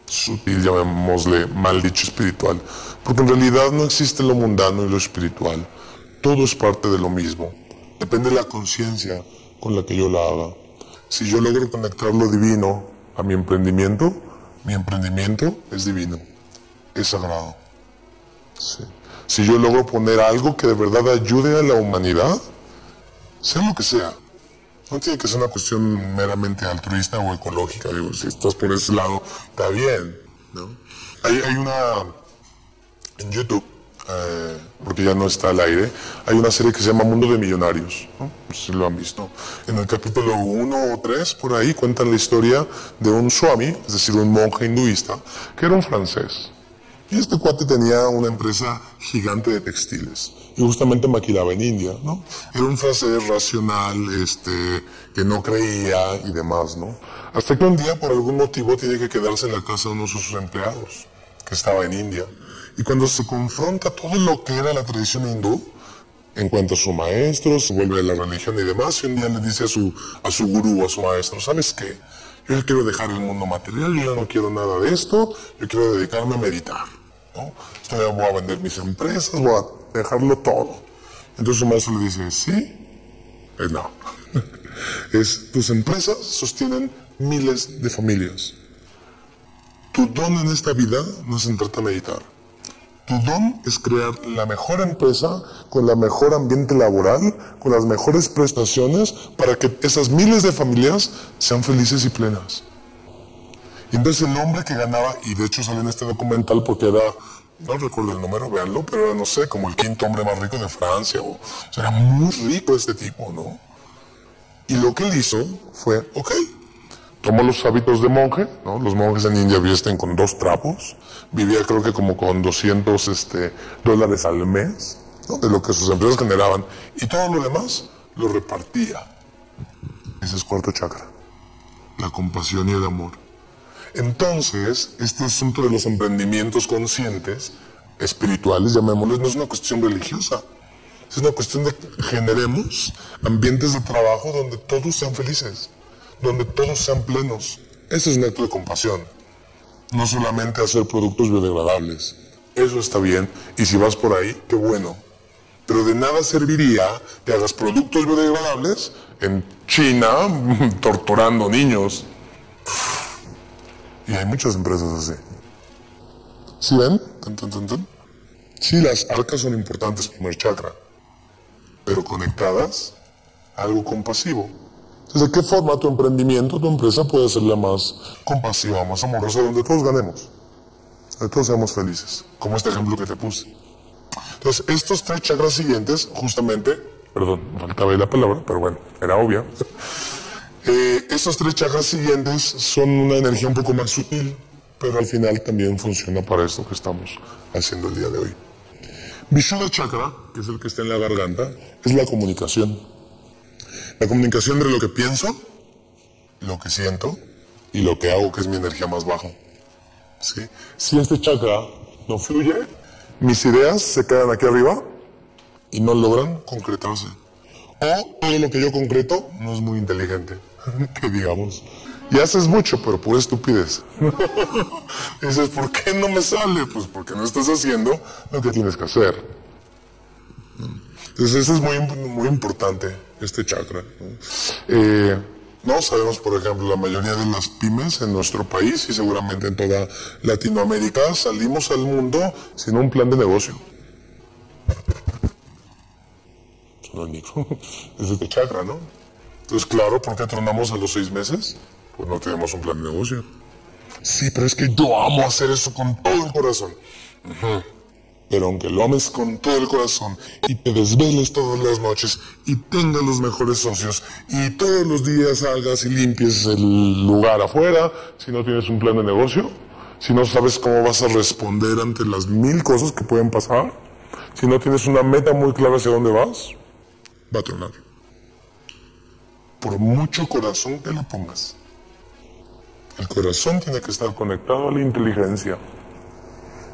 sutil, llamémosle mal dicho espiritual, porque en realidad no existe lo mundano y lo espiritual. Todo es parte de lo mismo. Depende de la conciencia con la que yo la haga. Si yo logro conectar lo divino a mi emprendimiento, mi emprendimiento es divino, es sagrado. Si yo logro poner algo que de verdad ayude a la humanidad, sea lo que sea, no tiene que ser una cuestión meramente altruista o ecológica. Digo, si estás por ese lado, está bien. ¿no? Hay, hay una. En YouTube, eh, porque ya no está al aire, hay una serie que se llama Mundo de Millonarios. ¿no? si lo han visto. En el capítulo 1 o 3, por ahí, cuentan la historia de un swami, es decir, un monje hinduista, que era un francés. Y este cuate tenía una empresa gigante de textiles. Y justamente maquilaba en India, ¿no? Era un francés racional, este, que no creía y demás, ¿no? Hasta que un día, por algún motivo, tiene que quedarse en la casa de uno de sus empleados. que estaba en India. Y cuando se confronta todo lo que era la tradición hindú, encuentra a su maestro, se vuelve a la religión y demás, y un día le dice a su, a su gurú, a su maestro, ¿sabes qué? Yo quiero dejar el mundo material, yo no quiero nada de esto, yo quiero dedicarme a meditar. ¿no? Estoy, voy a vender mis empresas, voy a dejarlo todo. Entonces su maestro le dice, ¿sí? Eh, no. es, tus empresas sostienen miles de familias. Tu don en esta vida no es entrarte a meditar. Tu don es crear la mejor empresa con la mejor ambiente laboral, con las mejores prestaciones para que esas miles de familias sean felices y plenas. Y entonces el hombre que ganaba, y de hecho sale en este documental porque era, no recuerdo el número, véanlo, pero era, no sé, como el quinto hombre más rico de Francia, o, o sea, era muy rico este tipo, ¿no? Y lo que él hizo fue, ok, tomó los hábitos de monje, ¿no? Los monjes en India visten con dos trapos, vivía creo que como con 200 este, dólares al mes. De lo que sus empresas generaban, y todo lo demás lo repartía. Ese es cuarto chakra, la compasión y el amor. Entonces, este asunto de los emprendimientos conscientes, espirituales, llamémosles, no es una cuestión religiosa. Es una cuestión de que generemos ambientes de trabajo donde todos sean felices donde todos sean plenos. Ese es un acto de compasión. No solamente hacer productos biodegradables. Eso está bien. Y si vas por ahí, qué bueno. Pero de nada serviría que hagas productos biodegradables en China torturando niños. Y hay muchas empresas así. ¿Sí ven? Sí, las arcas son importantes, primer chakra. Pero conectadas, algo compasivo. ¿De qué forma tu emprendimiento, tu empresa puede ser la más compasiva, más amorosa, donde todos ganemos? Donde todos seamos felices, como este ejemplo que te puse. Entonces, estos tres chakras siguientes, justamente, perdón, faltaba ahí la palabra, pero bueno, era obvia. Eh, estos tres chakras siguientes son una energía un poco más sutil, pero al final también funciona para esto que estamos haciendo el día de hoy. Vishuddha chakra, que es el que está en la garganta, es la comunicación. La comunicación entre lo que pienso, lo que siento y lo que hago, que es mi energía más baja. ¿Sí? Si este chakra no fluye, mis ideas se quedan aquí arriba y no logran concretarse. O todo lo que yo concreto no es muy inteligente, que digamos. Y haces mucho, pero por estupidez. dices, ¿por qué no me sale? Pues porque no estás haciendo lo que tienes que hacer. Entonces eso es muy, muy importante este chakra. Eh, ¿no? sabemos, por ejemplo, la mayoría de las pymes en nuestro país y seguramente en toda Latinoamérica salimos al mundo sin un plan de negocio. Es este chakra, ¿no? Entonces, claro, ¿por qué tronamos a los seis meses? Pues no tenemos un plan de negocio. Sí, pero es que yo amo hacer eso con todo el corazón. Pero aunque lo ames con todo el corazón y te desveles todas las noches y tengas los mejores socios y todos los días salgas y limpies el lugar afuera, si no tienes un plan de negocio, si no sabes cómo vas a responder ante las mil cosas que pueden pasar, si no tienes una meta muy clara hacia dónde vas, va a tronar. Por mucho corazón que le pongas. El corazón tiene que estar conectado a la inteligencia.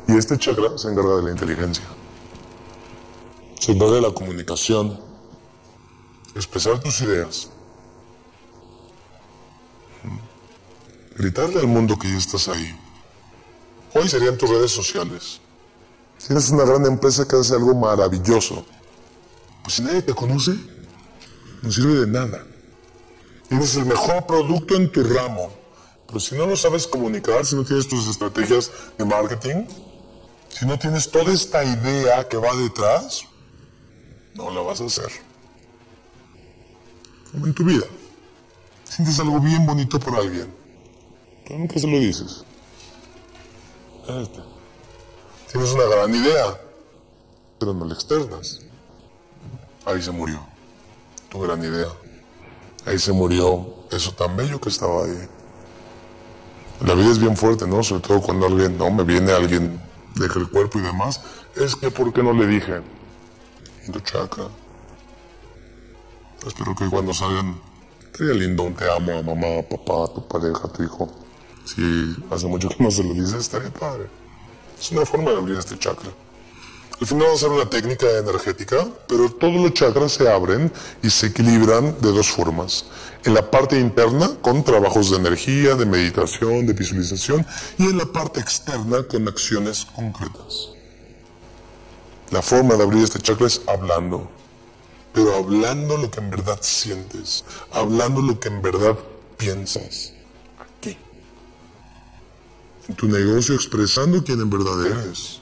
Y este chakra se encarga de la inteligencia. Se encarga de la comunicación. Expresar tus ideas. Gritarle al mundo que ya estás ahí. Hoy serían tus redes sociales. Si una gran empresa que hace algo maravilloso, pues si nadie te conoce, no sirve de nada. Tienes el mejor producto en tu ramo, pero si no lo sabes comunicar, si no tienes tus estrategias de marketing, si no tienes toda esta idea que va detrás, no la vas a hacer. Como en tu vida. Sientes algo bien bonito por alguien, pero nunca se lo dices. Tienes una gran idea, pero no la externas. Ahí se murió. Tu gran idea. Ahí se murió eso tan bello que estaba ahí. La vida es bien fuerte, ¿no? Sobre todo cuando alguien, no, me viene alguien deja el cuerpo y demás, es que ¿por qué no le dije? Chakra. Espero que cuando salgan, sería lindo un te amo a mamá, a papá, a tu pareja, a tu hijo. Si hace mucho que no se lo dices, estaría padre. Es una forma de abrir este chakra. Al final vamos a hacer una técnica energética, pero todos los chakras se abren y se equilibran de dos formas. En la parte interna con trabajos de energía, de meditación, de visualización y en la parte externa con acciones concretas. La forma de abrir este chakra es hablando, pero hablando lo que en verdad sientes, hablando lo que en verdad piensas. Aquí. En tu negocio expresando quién en verdad eres.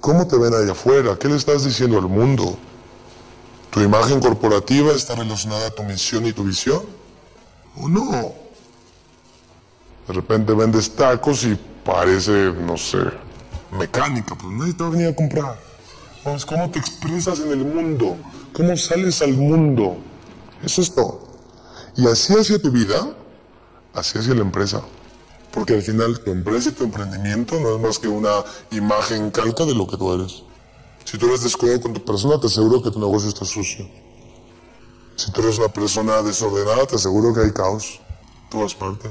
¿Cómo te ven allá afuera? ¿Qué le estás diciendo al mundo? ¿Tu imagen corporativa está relacionada a tu misión y tu visión? ¿O no? De repente vendes tacos y parece, no sé, mecánica, pues nadie te va a venir a comprar. ¿Cómo te expresas en el mundo? ¿Cómo sales al mundo? Eso es todo. Y así hacia tu vida, así hacia la empresa. Porque al final tu empresa y tu emprendimiento no es más que una imagen calca de lo que tú eres. Si tú eres descuidado con tu persona, te aseguro que tu negocio está sucio. Si tú eres una persona desordenada, te aseguro que hay caos en todas partes.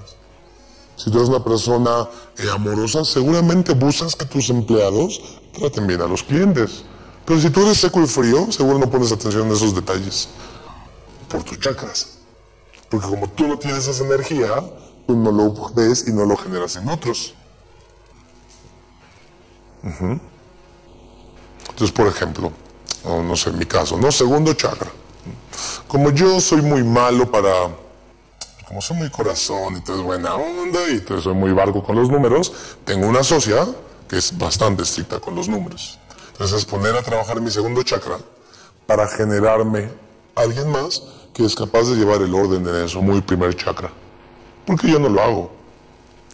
Si tú eres una persona eh, amorosa, seguramente buscas que tus empleados traten bien a los clientes. Pero si tú eres seco y frío, seguro no pones atención en esos detalles. Por tus chakras. Porque como tú no tienes esa energía, tú no lo ves y no lo generas en otros. Entonces, por ejemplo, no sé, en mi caso, ¿no? Segundo chakra. Como yo soy muy malo para, como soy muy corazón y todo es buena onda y entonces soy muy barco con los números, tengo una socia que es bastante estricta con los números. Entonces, es poner a trabajar mi segundo chakra para generarme alguien más que es capaz de llevar el orden en eso, muy primer chakra porque yo no lo hago.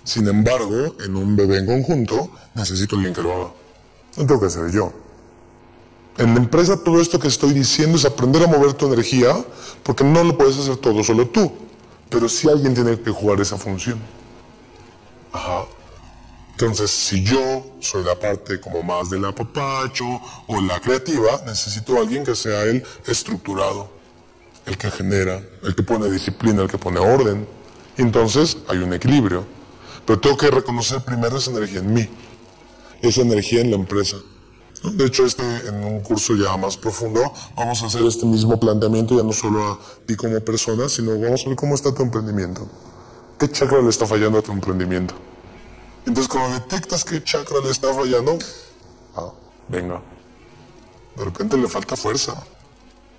Sin embargo, en un bebé en conjunto, necesito alguien que lo haga. No tengo que ser yo. En la empresa todo esto que estoy diciendo es aprender a mover tu energía, porque no lo puedes hacer todo solo tú. Pero sí alguien tiene que jugar esa función. Ajá. Entonces, si yo soy la parte como más del apapacho o la creativa, necesito a alguien que sea el estructurado, el que genera, el que pone disciplina, el que pone orden. Entonces hay un equilibrio. Pero tengo que reconocer primero esa energía en mí, esa energía en la empresa. De hecho, este, en un curso ya más profundo, vamos a hacer este mismo planteamiento, ya no solo a ti como persona, sino vamos a ver cómo está tu emprendimiento. ¿Qué chakra le está fallando a tu emprendimiento? Entonces, cuando detectas qué chakra le está fallando, ah, venga. De repente le falta fuerza.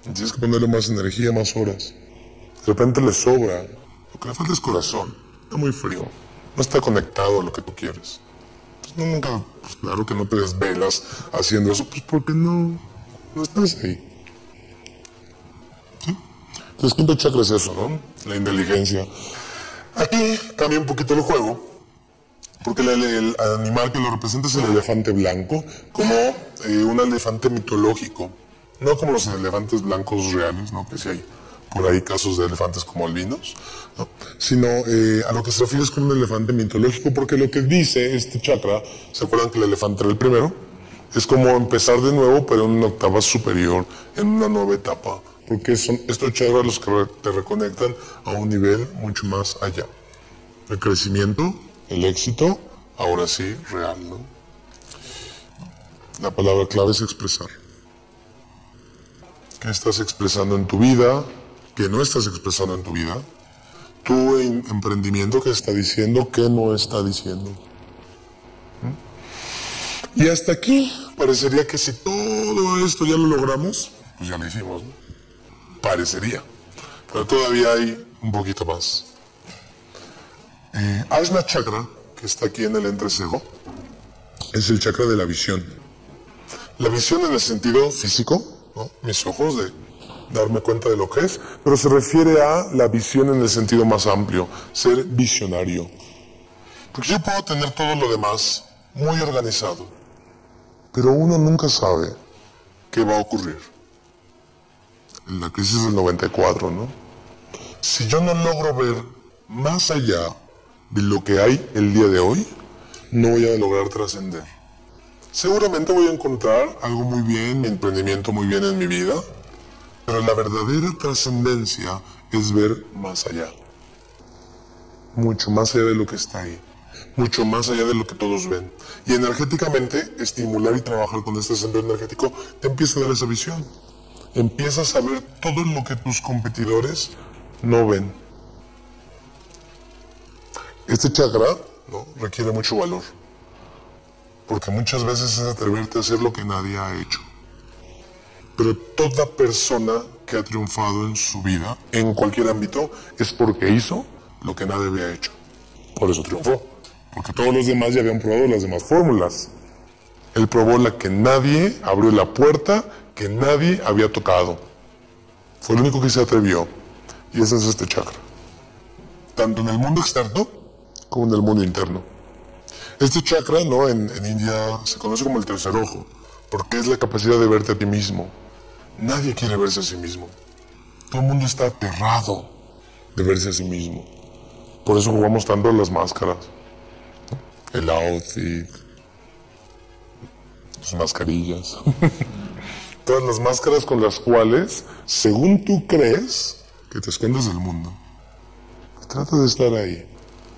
Tienes que ponerle más energía, más horas. De repente le sobra. Lo que le falta es corazón. Está muy frío. No está conectado a lo que tú quieres. Pues no, nunca, pues claro que no te desvelas haciendo eso, pues porque no, no estás ahí. ¿Sí? Entonces, quinto chakra es eso, ¿no? La inteligencia. Aquí cambia un poquito el juego, porque el, animal que lo representa es el elefante blanco, como eh, un elefante mitológico, no como los elefantes blancos reales, ¿no? Que sí hay por ahí casos de elefantes como albinos, sino eh, a lo que se refiere es con un elefante mitológico, porque lo que dice este chakra, ¿se acuerdan que el elefante era el primero? Es como empezar de nuevo, pero en una octava superior, en una nueva etapa, porque son estos chakras los que te reconectan a un nivel mucho más allá. El crecimiento, el éxito, ahora sí, real, ¿no? La palabra clave es expresar. ¿Qué estás expresando en tu vida? Que no estás expresando en tu vida, tu emprendimiento que está diciendo que no está diciendo. ¿Mm? Y hasta aquí parecería que si todo esto ya lo logramos, pues ya lo hicimos. Parecería. Pero todavía hay un poquito más. Eh, Ajna Chakra, que está aquí en el entrecejo, es el chakra de la visión. La visión en el sentido físico, mis ojos de darme cuenta de lo que es, pero se refiere a la visión en el sentido más amplio, ser visionario. Porque yo puedo tener todo lo demás muy organizado, pero uno nunca sabe qué va a ocurrir. En la crisis del 94, ¿no? Si yo no logro ver más allá de lo que hay el día de hoy, no voy a lograr trascender. Seguramente voy a encontrar algo muy bien, mi emprendimiento muy bien en mi vida, pero la verdadera trascendencia es ver más allá. Mucho más allá de lo que está ahí. mucho más allá de lo que todos ven. Y energéticamente, estimular y trabajar con este centro energético te empieza a dar esa visión. Empiezas a ver todo lo que tus competidores no ven. Este chakra requiere mucho valor, porque muchas veces es atreverte a hacer lo que nadie ha hecho. Pero toda persona que ha triunfado en su vida, en cualquier ámbito, es porque hizo lo que nadie había hecho. Por eso triunfó. Porque todos los demás ya habían probado las demás fórmulas. Él probó la que nadie abrió la puerta, que nadie había tocado. Fue el único que se atrevió. Y ese es este chakra. Tanto en el mundo externo como en el mundo interno. Este chakra, ¿no? En, en India se conoce como el tercer ojo, porque es la capacidad de verte a ti mismo. Nadie quiere verse a sí mismo. Todo el mundo está aterrado de verse a sí mismo. Por eso jugamos tanto las máscaras. El outfit, tus mascarillas. Todas las máscaras con las cuales, según tú crees, que te escondes del mundo. Trata de estar ahí.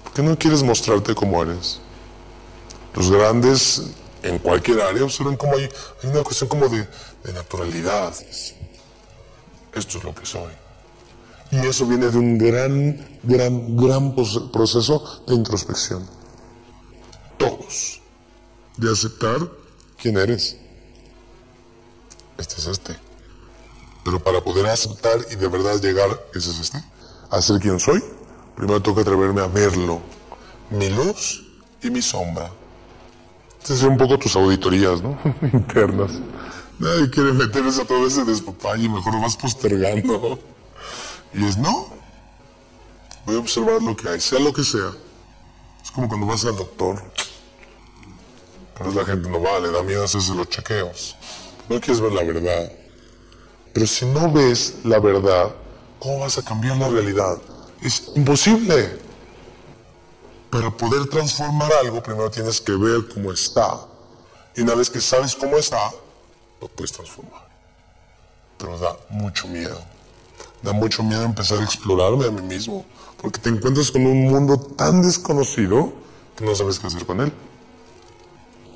¿Por qué no quieres mostrarte como eres? Los grandes en cualquier área observan como hay, hay una cuestión como de, de naturalidad. Esto es lo que soy. Y eso viene de un gran, gran, gran proceso de introspección. Todos. De aceptar quién eres. Este es este. Pero para poder aceptar y de verdad llegar, ese es este, a ser quien soy, primero tengo que atreverme a verlo. Mi luz y mi sombra. Son un poco tus auditorías, ¿no? Internas. Nadie quiere meterse a todo ese despapalle mejor lo vas postergando. Y es, no, voy a observar lo que hay, sea lo que sea. Es como cuando vas al doctor. Pero la gente no va, le da miedo hacerse los chequeos. No quieres ver la verdad. Pero si no ves la verdad, ¿cómo vas a cambiar la realidad? Es imposible. Para poder transformar algo, primero tienes que ver cómo está. Y una vez que sabes cómo está, lo puedes transformar. Pero da mucho miedo. Da mucho miedo empezar a explorarme a mí mismo, porque te encuentras con un mundo tan desconocido que no sabes qué hacer con él.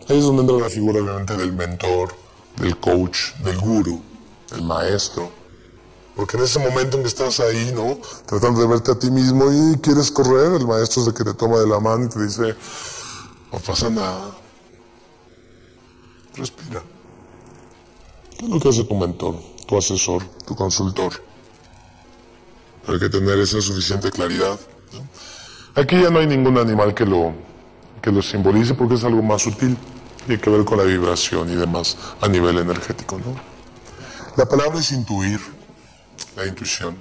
Ahí es donde entra la figura obviamente del mentor, del coach, del guru, del maestro. Porque en ese momento en que estás ahí, ¿no? Tratando de verte a ti mismo y quieres correr, el maestro es el que te toma de la mano y te dice, no pasa nada. Respira. ¿Qué es lo que hace tu mentor, tu asesor, tu consultor? hay que tener esa suficiente claridad. Aquí ya no hay ningún animal que lo, que lo simbolice porque es algo más sutil. Tiene que ver con la vibración y demás a nivel energético. ¿no? La palabra es intuir, la intuición.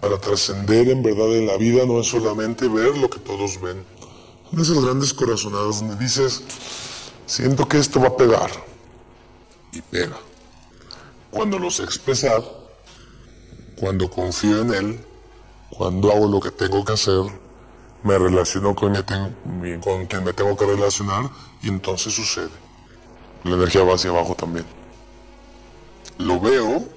Para trascender en verdad en la vida no es solamente ver lo que todos ven. Son esas grandes corazonadas donde dices, siento que esto va a pegar. Y pega. Cuando lo sé expresar, cuando confío en Él, cuando hago lo que tengo que hacer, me relaciono con, con quien me tengo que relacionar y entonces sucede. La energía va hacia abajo también. Lo veo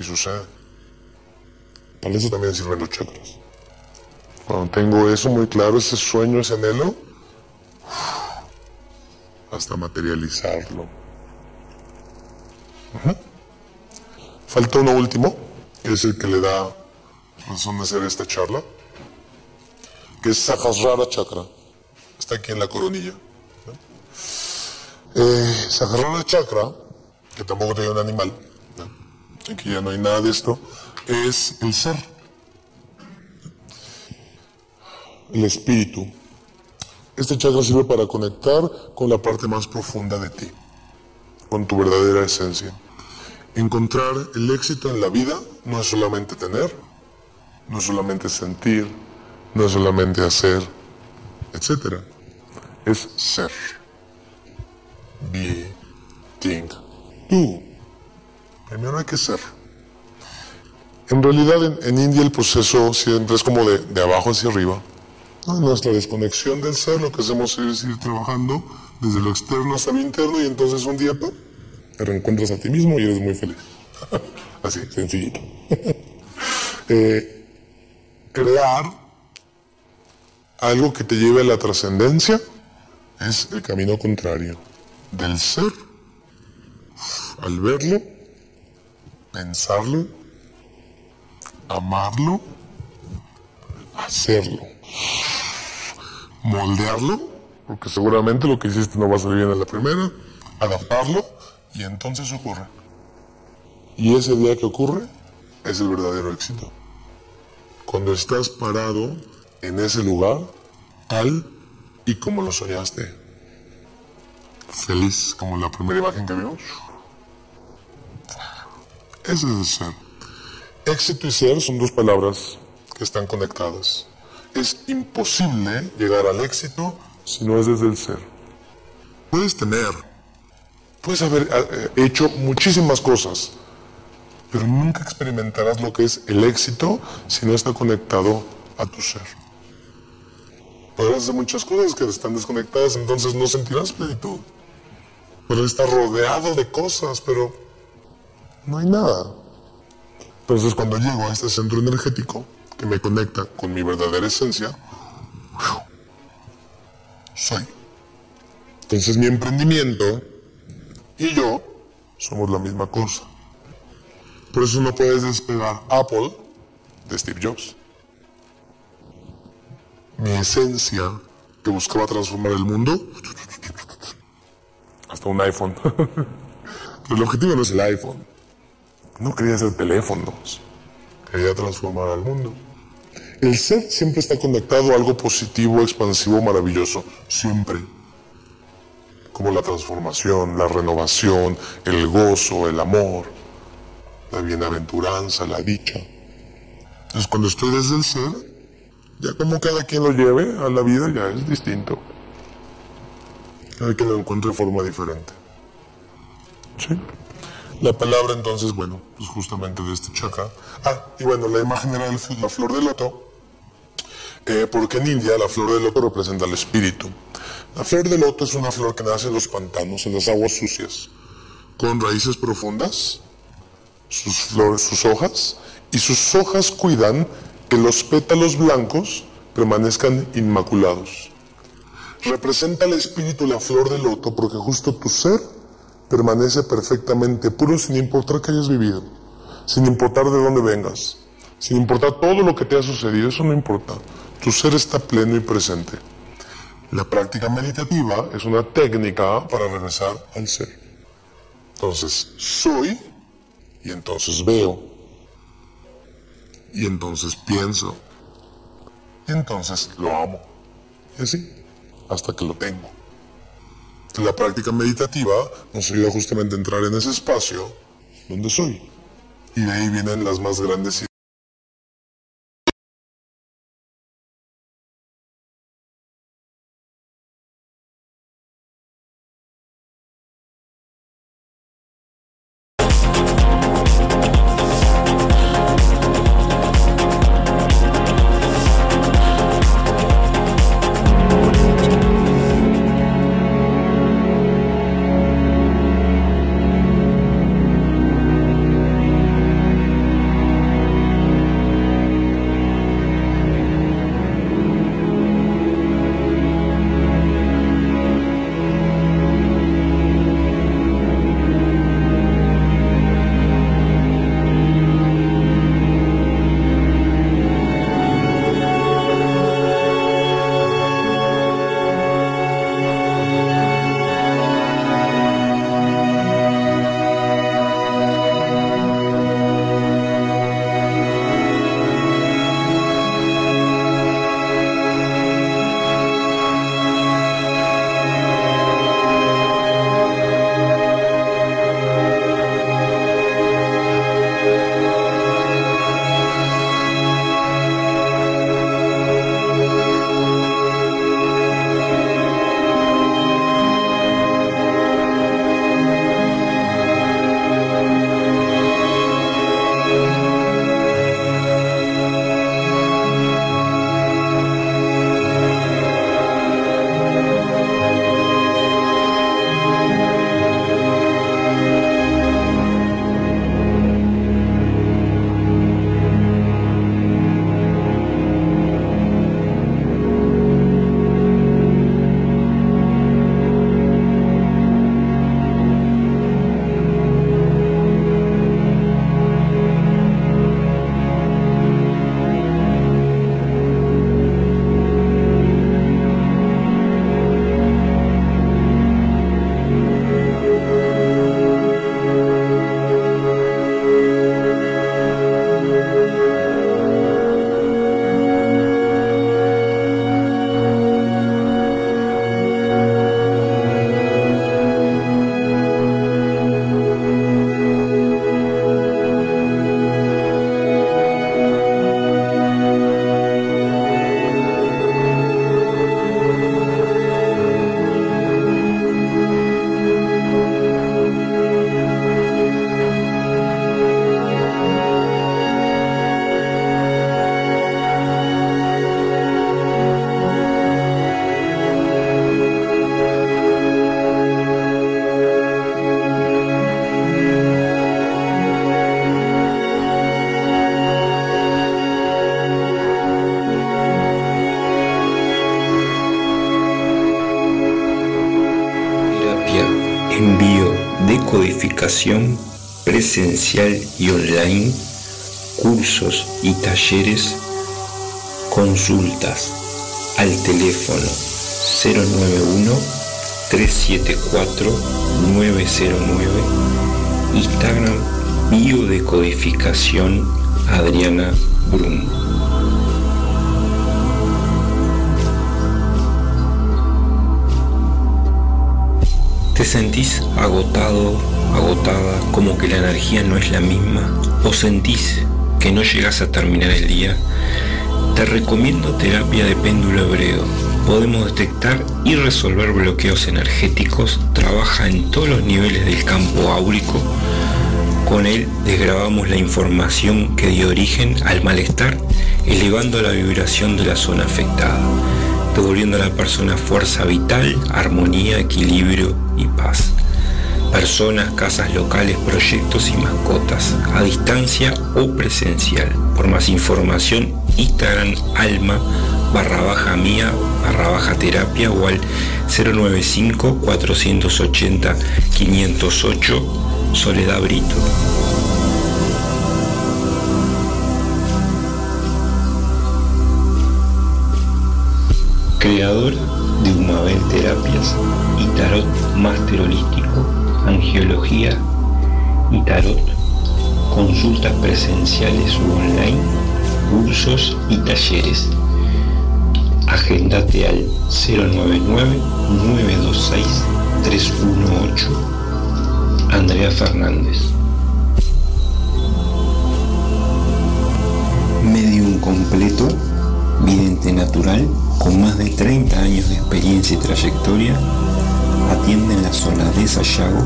y sucede. Para eso también sirven los chakras. Cuando tengo eso muy claro, ese sueño, ese anhelo, hasta materializarlo. Falta uno último, que es el que le da razón de hacer esta charla, que es Sahasrara Chakra. Está aquí en la coronilla. Eh, Sahasrara Chakra, que tampoco tiene un animal, aquí ya no hay nada de esto, es el ser, el espíritu. Este chakra sirve para conectar con la parte más profunda de ti, con tu verdadera esencia. Encontrar el éxito en la vida no es solamente tener, no es solamente sentir, no es solamente hacer, etc. Es ser. Be, think, do. Primero hay que ser. En realidad en, India el proceso siempre es como de, abajo hacia arriba. Nuestra desconexión del ser lo que hacemos es ir trabajando desde lo externo hasta lo interno y entonces un día te reencuentras a ti mismo y eres muy feliz. Así, sencillito. Eh, crear algo que te lleve a la trascendencia es el camino contrario del ser. Al verlo, pensarlo, amarlo, hacerlo, moldearlo, porque seguramente lo que hiciste no va a salir bien en la primera, adaptarlo y entonces ocurre. Y ese día que ocurre es el verdadero éxito. Cuando estás parado en ese lugar, tal y como lo soñaste. Feliz como la primera imagen que vimos. Ese es el ser. Éxito y ser son dos palabras que están conectadas. Es imposible llegar al éxito si no es desde el ser. Puedes tener, puedes haber eh, hecho muchísimas cosas, pero nunca experimentarás lo que es el éxito si no está conectado a tu ser. Podrás hacer muchas cosas que están desconectadas, entonces no sentirás plenitud. Podrás estar rodeado de cosas, pero no hay nada. Entonces cuando llego a este centro energético que me conecta con mi verdadera esencia, soy. Entonces mi emprendimiento y yo somos la misma cosa. Por eso no puedes despegar Apple de Steve Jobs. Mi esencia que buscaba transformar el mundo, hasta un iPhone. Pero el objetivo no es el iPhone. No quería hacer teléfonos. Quería transformar al mundo. El ser siempre está conectado a algo positivo, expansivo, maravilloso. Siempre. Como la transformación, la renovación, el gozo, el amor, la bienaventuranza, la dicha. Entonces cuando estoy desde el ser, ya como cada quien lo lleve a la vida ya es distinto. Cada quien lo encuentre de forma diferente. ¿Sí? La palabra entonces, bueno, pues justamente de este chakra. Ah, y bueno, la imagen era la flor de loto, eh, porque en India la flor de loto representa el espíritu. La flor de loto es una flor que nace en los pantanos, en las aguas sucias, con raíces profundas, sus flores, sus hojas, y sus hojas cuidan que los pétalos blancos permanezcan inmaculados. Representa el espíritu la flor de loto porque justo tu ser permanece perfectamente puro sin importar que hayas vivido, sin importar de dónde vengas, sin importar todo lo que te ha sucedido, eso no importa. Tu ser está pleno y presente. La práctica meditativa es una técnica para regresar al ser. Entonces, soy y entonces veo y entonces pienso y entonces lo amo. Y así, hasta que lo tengo. La práctica meditativa nos ayuda justamente a entrar en ese espacio donde soy. Y de ahí vienen las más grandes presencial y online, cursos y talleres, consultas al teléfono 091 374 909, Instagram biodecodificación Adriana Brum. ¿Te sentís agotado, agotada, como que la energía no es la misma? ¿O sentís que no llegas a terminar el día? Te recomiendo terapia de péndulo hebreo. Podemos detectar y resolver bloqueos energéticos, trabaja en todos los niveles del campo áurico. Con él desgrabamos la información que dio origen al malestar, elevando la vibración de la zona afectada devolviendo a la persona fuerza vital, armonía, equilibrio y paz. Personas, casas locales, proyectos y mascotas, a distancia o presencial. Por más información, Instagram alma barra baja mía barra baja terapia o al 095 480 508 Soledad Brito. creadora de Humabel Terapias y Tarot Máster Holístico, Angiología y Tarot, consultas presenciales u online, cursos y talleres. Agendate al 099-926-318. Andrea Fernández. Medium completo, vidente natural con más de 30 años de experiencia y trayectoria, atiende en la zona de Sayago,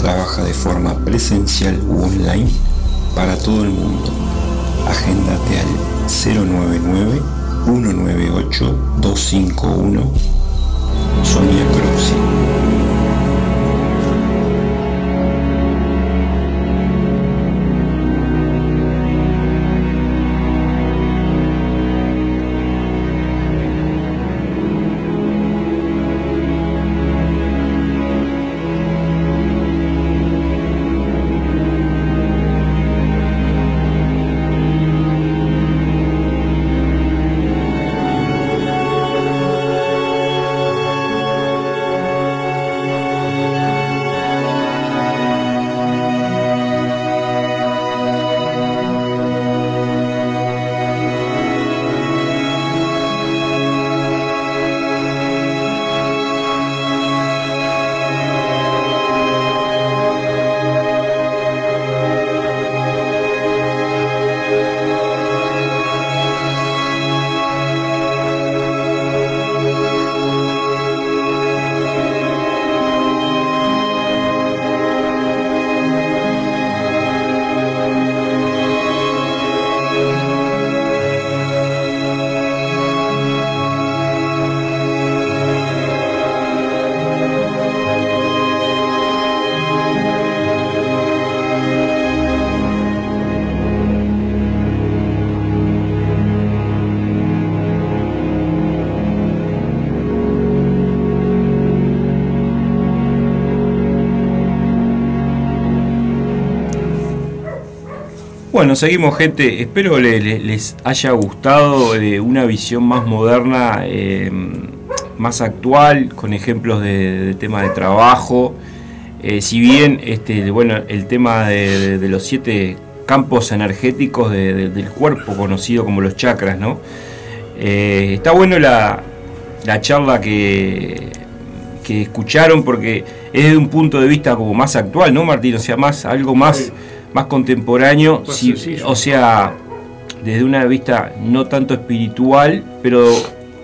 trabaja de forma presencial u online para todo el mundo. Agéndate al 099 198 251 Sonia Croxi. Bueno, seguimos gente, espero les, haya gustado eh, una visión más moderna, eh, más actual, con ejemplos de, tema de trabajo. Eh, si bien este, bueno, el tema de, los siete campos energéticos del cuerpo, conocido como los chakras, ¿no? está bueno la, charla que, que escucharon porque es de un punto de vista como más actual, ¿no, Martín? O sea, más, algo más más contemporáneo, o sea, desde una vista no tanto espiritual, pero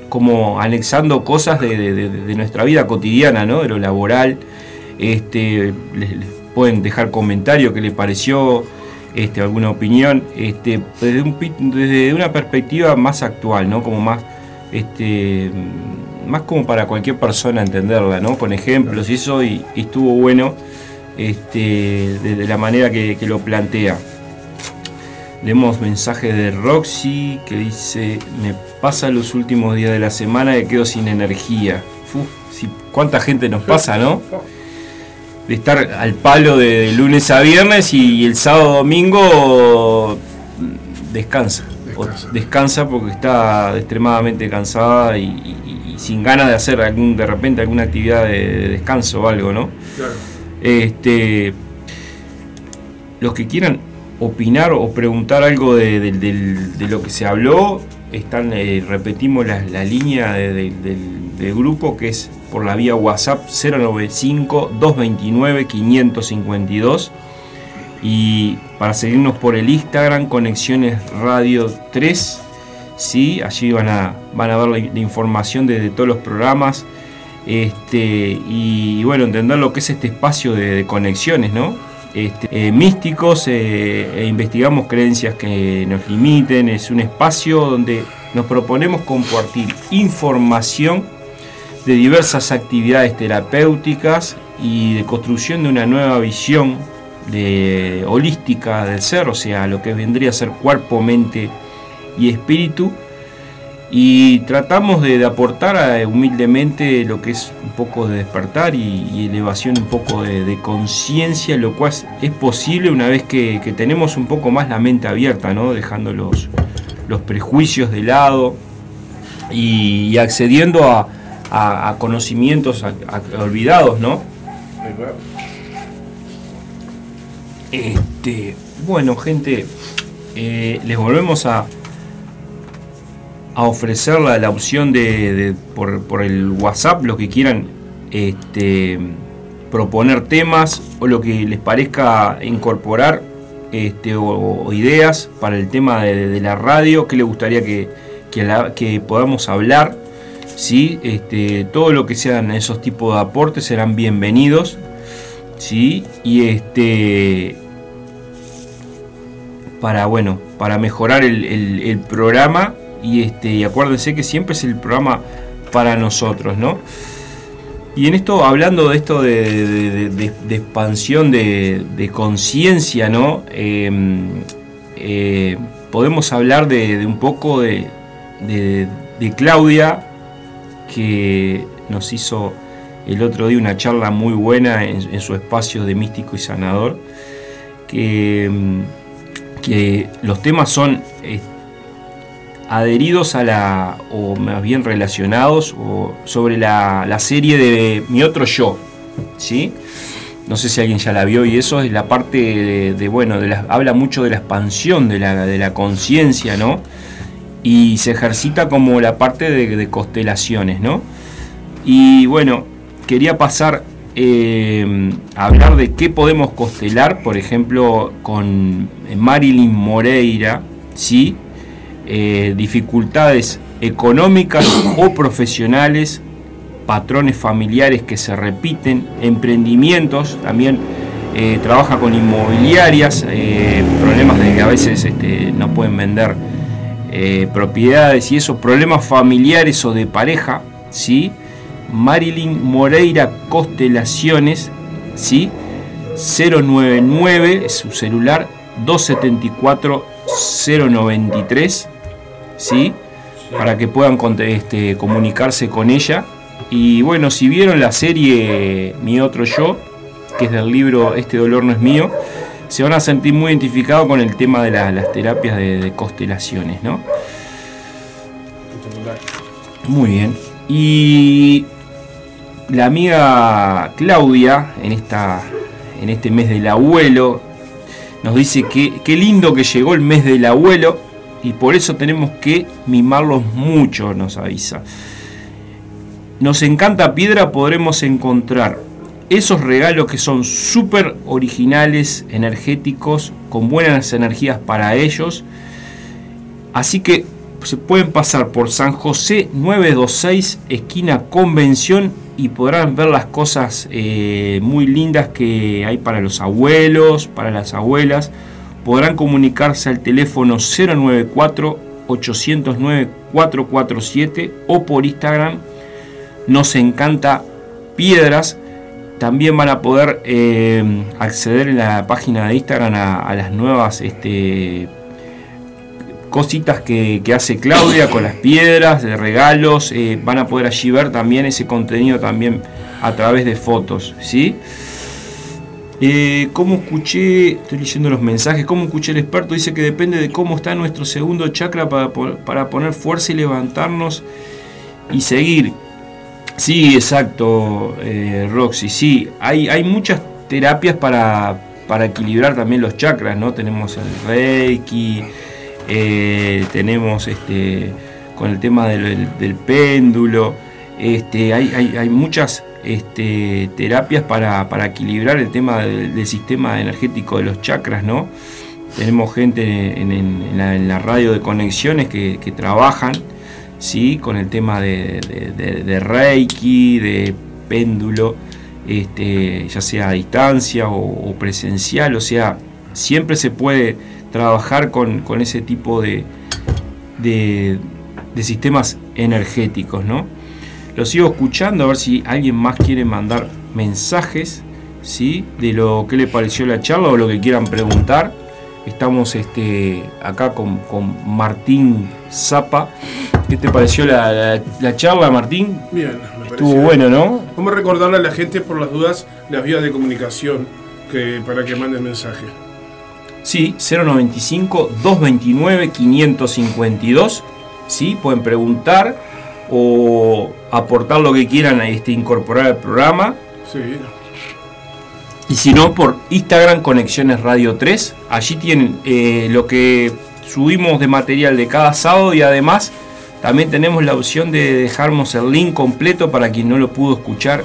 como anexando cosas de, nuestra vida cotidiana, ¿no? de lo laboral. Este, les, pueden dejar comentarios qué les pareció, este, alguna opinión, este, desde, un, desde una perspectiva más actual, ¿no? como más, este, más como para cualquier persona entenderla, ¿no? con ejemplos y eso, y estuvo bueno este, de, la manera que, lo plantea. Leemos mensaje de Roxy que dice, me pasa los últimos días de la semana que quedo sin energía. si, ¿Cuánta gente nos pasa, no? de estar al palo de, lunes a viernes y, el sábado domingo descansa. Descansa. porque está extremadamente cansada y, sin ganas de hacer algún de repente alguna actividad de, descanso o algo, ¿no? Claro. Este, los que quieran opinar o preguntar algo de, lo que se habló, están, eh, repetimos la, línea del, grupo que es por la vía WhatsApp 095-229-552 y para seguirnos por el Instagram Conexiones Radio 3, ¿sí? allí van a, van a ver la, información de, todos los programas este, y, bueno, entender lo que es este espacio de, conexiones, ¿no? Este, eh, místicos eh, e investigamos creencias que nos limiten, es un espacio donde nos proponemos compartir información de diversas actividades terapéuticas y de construcción de una nueva visión de, holística del ser, o sea, lo que vendría a ser cuerpo, mente y espíritu. Y tratamos de, aportar humildemente lo que es un poco de despertar y, elevación, un poco de, conciencia, lo cual es posible una vez que, tenemos un poco más la mente abierta, ¿no? dejando los, los prejuicios de lado y accediendo a, a, conocimientos olvidados, ¿no? Este, bueno, gente, eh, les volvemos a, a ofrecer la, opción de, por, el WhatsApp, lo que quieran este, proponer temas o lo que les parezca incorporar este, o, ideas para el tema de, la radio, que les gustaría que, que podamos hablar ¿sí? Este, todo lo que sean esos tipos de aportes serán bienvenidos. ¿sí? Y este, para, bueno, para mejorar el, programa y, este, y acuérdense que siempre es el programa para nosotros, ¿no? Y en esto, hablando de esto de, expansión de, conciencia, ¿no? Em, eh, podemos hablar de, un poco de, Claudia, que nos hizo el otro día una charla muy buena en, su espacio de místico y sanador, que, mm, que los temas son adheridos a la, o más bien relacionados, o sobre la, serie de Mi Otro Yo, ¿sí? No sé si alguien ya la vio y eso es la parte de, bueno, habla mucho de la expansión de la, de la conciencia, ¿no? y se ejercita como la parte de, constelaciones, ¿no? Y bueno, quería pasar eh, a hablar de qué podemos constelar, por ejemplo, con Marilyn Moreira, ¿sí? Eh, dificultades económicas o profesionales, patrones familiares que se repiten, emprendimientos, también eh, trabaja con inmobiliarias, problemas de que a veces este, no pueden vender eh, propiedades y esos problemas familiares o de pareja, ¿sí? Marilyn Moreira Constelaciones, ¿sí? 099 es su celular 274 093, ¿sí? Para que puedan este, comunicarse con ella. Y bueno, si vieron la serie Mi Otro Yo, que es del libro Este Dolor No Es Mío, se van a sentir muy identificados con el tema de las terapias de, constelaciones, ¿no? Muy bien. Y la amiga Claudia, en, esta, en este mes del abuelo, nos dice que qué lindo que llegó el mes del abuelo y por eso tenemos que mimarlos mucho, nos avisa. Nos encanta piedra, podremos encontrar esos regalos que son súper originales, energéticos, con buenas energías para ellos. Así que se pueden pasar por San José 926, esquina Convención, y podrán ver las cosas eh, muy lindas que hay para los abuelos, para las abuelas. Podrán comunicarse al teléfono 094 809 447 o por Instagram. Nos encanta piedras también van a poder eh, acceder en la página de Instagram a, las nuevas este, cositas que, hace Claudia con las piedras, de regalos. Eh, van a poder allí ver también ese contenido también a través de fotos. ¿sí? Eh, ¿Cómo escuché? Estoy leyendo los mensajes. ¿Cómo escuché el experto? Dice que depende de cómo está nuestro segundo chakra para, para poner fuerza y levantarnos y seguir. Sí, exacto, eh, Roxy. Sí, hay, hay muchas terapias para, para equilibrar también los chakras, ¿no? Tenemos el Reiki, eh, tenemos este con el tema del, péndulo, este, hay, hay, hay muchas este, terapias para, equilibrar el tema del, sistema energético de los chakras, ¿no? Tenemos gente en, la, radio de conexiones que, trabajan ¿sí? con el tema de, Reiki, de péndulo, este, ya sea a distancia o, presencial, o sea, siempre se puede trabajar con, ese tipo de, de, sistemas energéticos, ¿no? Lo sigo escuchando a ver si alguien más quiere mandar mensajes ¿sí? de lo que le pareció la charla o lo que quieran preguntar. Estamos este, acá con, Martín Zapa. ¿Qué te pareció la, charla, Martín? Bien, me Estuvo bueno, ¿no? Vamos a recordarle a la gente, por las dudas, las vías de comunicación que, para que manden mensaje. Sí, 095-229-552. Sí, pueden preguntar o aportar lo que quieran a este, incorporar al programa. Sí. Y si no, por Instagram Conexiones Radio 3. Allí tienen eh, lo que subimos de material de cada sábado y además también tenemos la opción de dejarnos el link completo para quien no lo pudo escuchar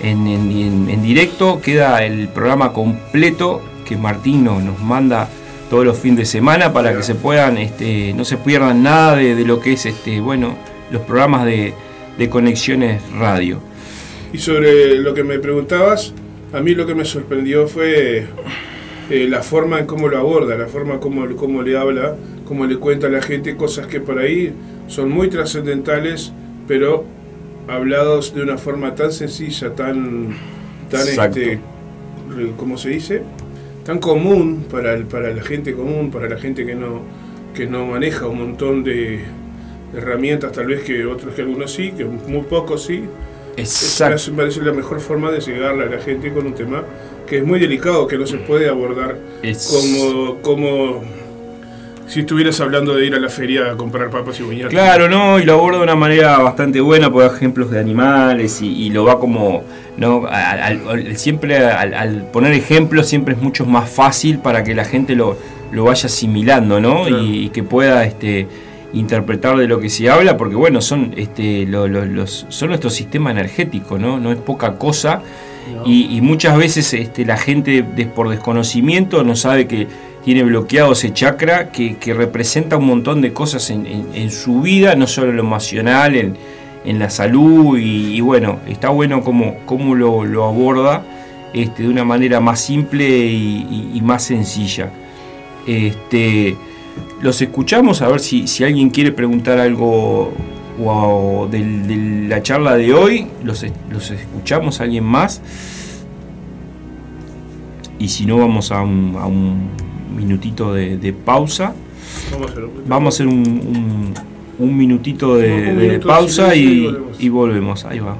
en, directo. Queda el programa completo que Martín nos, manda todos los fines de semana para que se puedan, este, no se pierdan nada de, de lo que es este, bueno, los programas de, conexiones radio. Y sobre lo que me preguntabas, a mí lo que me sorprendió fue eh, la forma en cómo lo aborda, la forma como cómo le habla, cómo le cuenta a la gente cosas que por ahí son muy trascendentales, pero hablados de una forma tan sencilla, tan, tan este, ¿cómo se dice? Tan común para, para la gente común, para la gente que no, que no maneja un montón de, herramientas tal vez que otros que algunos sí, que muy pocos sí. Exacto. Me parece la mejor forma de llegarle a la gente con un tema que es muy delicado, que no se puede abordar como, como si estuvieras hablando de ir a la feria a comprar papas y buñatas. Claro, no, y lo aborda de una manera bastante buena, por ejemplos de animales y, lo va como, no, siempre al, poner ejemplos siempre es mucho más fácil para que la gente lo, lo vaya asimilando, ¿no? Y, y, que pueda, este interpretar de lo que se habla, porque bueno, son, este, los, son nuestro sistema energético, ¿no? No es poca cosa. Y, muchas veces este, la gente por desconocimiento no sabe que tiene bloqueado ese chakra que, representa un montón de cosas en, su vida, no solo en lo emocional, en, la salud. Y, bueno, está bueno como, como lo, lo, aborda este, de una manera más simple y, y más sencilla. Este, los escuchamos a ver si, si alguien quiere preguntar algo o, de, la charla de hoy. Los, los escuchamos, alguien más. Y si no, vamos a un, a un minutito de, pausa. Vamos a hacer un, un, minutito de, pausa y, y volvemos. Ahí va.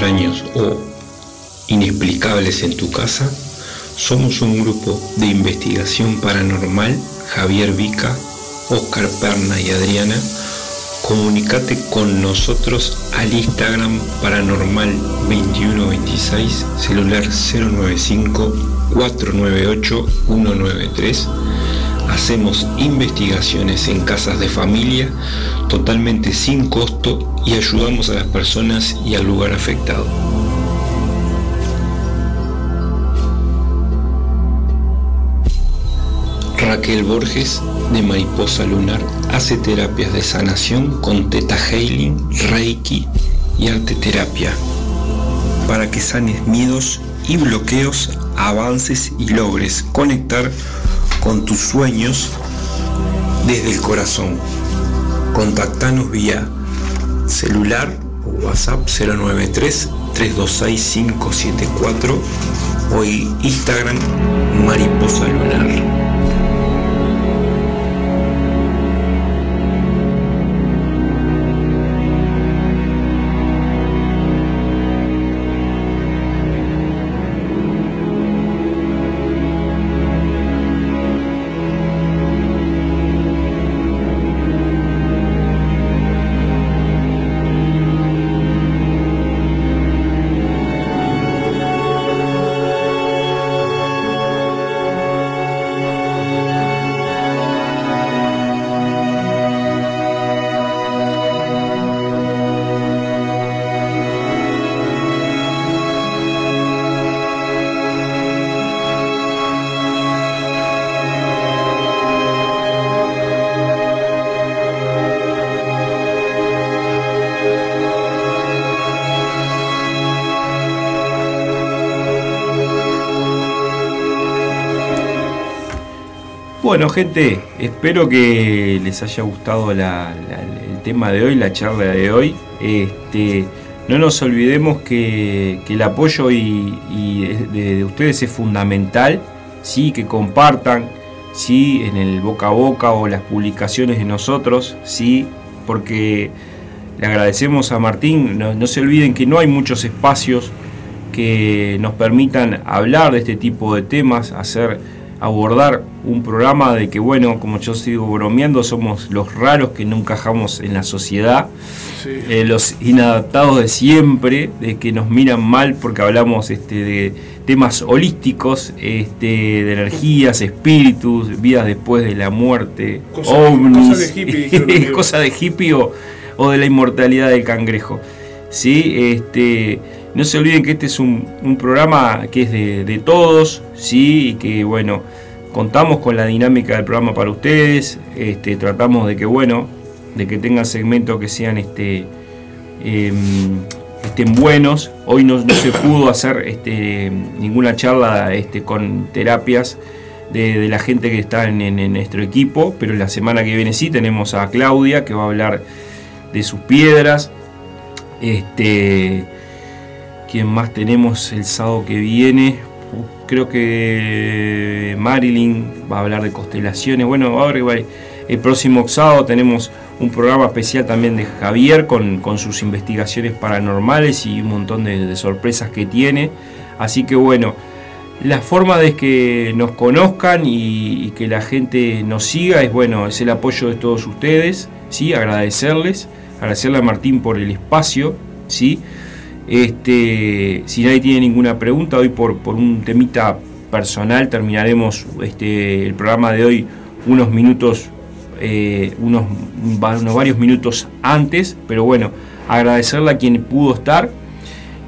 Extraños o inexplicables en tu casa, somos un grupo de investigación paranormal, Javier Vica, Oscar Perna y Adriana. Comunicate con nosotros al Instagram paranormal 2126, celular 095 498 193 hacemos investigaciones en casas de familia totalmente sin costo y ayudamos a las personas y al lugar afectado. Raquel Borges de Mariposa Lunar hace terapias de sanación con Teta Healing, Reiki y arte terapia para que sanes miedos y bloqueos, avances y logres conectar con tus sueños desde el corazón. Contactanos vía celular o WhatsApp 093 326 574 o Instagram Mariposa Lunar. Bueno, gente, espero que les haya gustado el tema de hoy, la charla de hoy. Este, no nos olvidemos que, el apoyo y, de, ustedes es fundamental, ¿sí? que compartan ¿sí? en el boca a boca o las publicaciones de nosotros, ¿sí? porque le agradecemos a Martín. no se olviden que no hay muchos espacios que nos permitan hablar de este tipo de temas, hacer abordar un programa de que, bueno, como yo sigo bromeando, somos los raros que no encajamos en la sociedad, eh, los inadaptados de siempre, de que nos miran mal porque hablamos este, de temas holísticos, este, de energías, espíritus, vidas después de la muerte, ovnis, cosa de hippie, cosa de hippie o, de la inmortalidad del cangrejo. ¿sí? Este, no se olviden que este es un, programa que es de, todos, ¿sí? Y que, bueno, contamos con la dinámica del programa para ustedes. Este, tratamos de que, bueno, de que tengan segmentos que sean este, em, estén buenos. Hoy no, se pudo hacer este, ninguna charla este, con terapias de, la gente que está en, nuestro equipo, pero la semana que viene sí tenemos a Claudia que va a hablar de sus piedras. Este, ¿Quién más tenemos el sábado que viene? Creo que Marilyn va a hablar de constelaciones. Bueno, ahora el próximo sábado tenemos un programa especial también de Javier con, sus investigaciones paranormales y un montón de, sorpresas que tiene. Así que bueno, la forma de que nos conozcan y, y, que la gente nos siga es bueno, es el apoyo de todos ustedes, ¿sí? agradecerles, agradecerle a Martín por el espacio, ¿sí? Este, si nadie tiene ninguna pregunta, hoy por, por un temita personal terminaremos este, el programa de hoy unos minutos, eh, unos, varios minutos antes, pero bueno, agradecerle a quien pudo estar.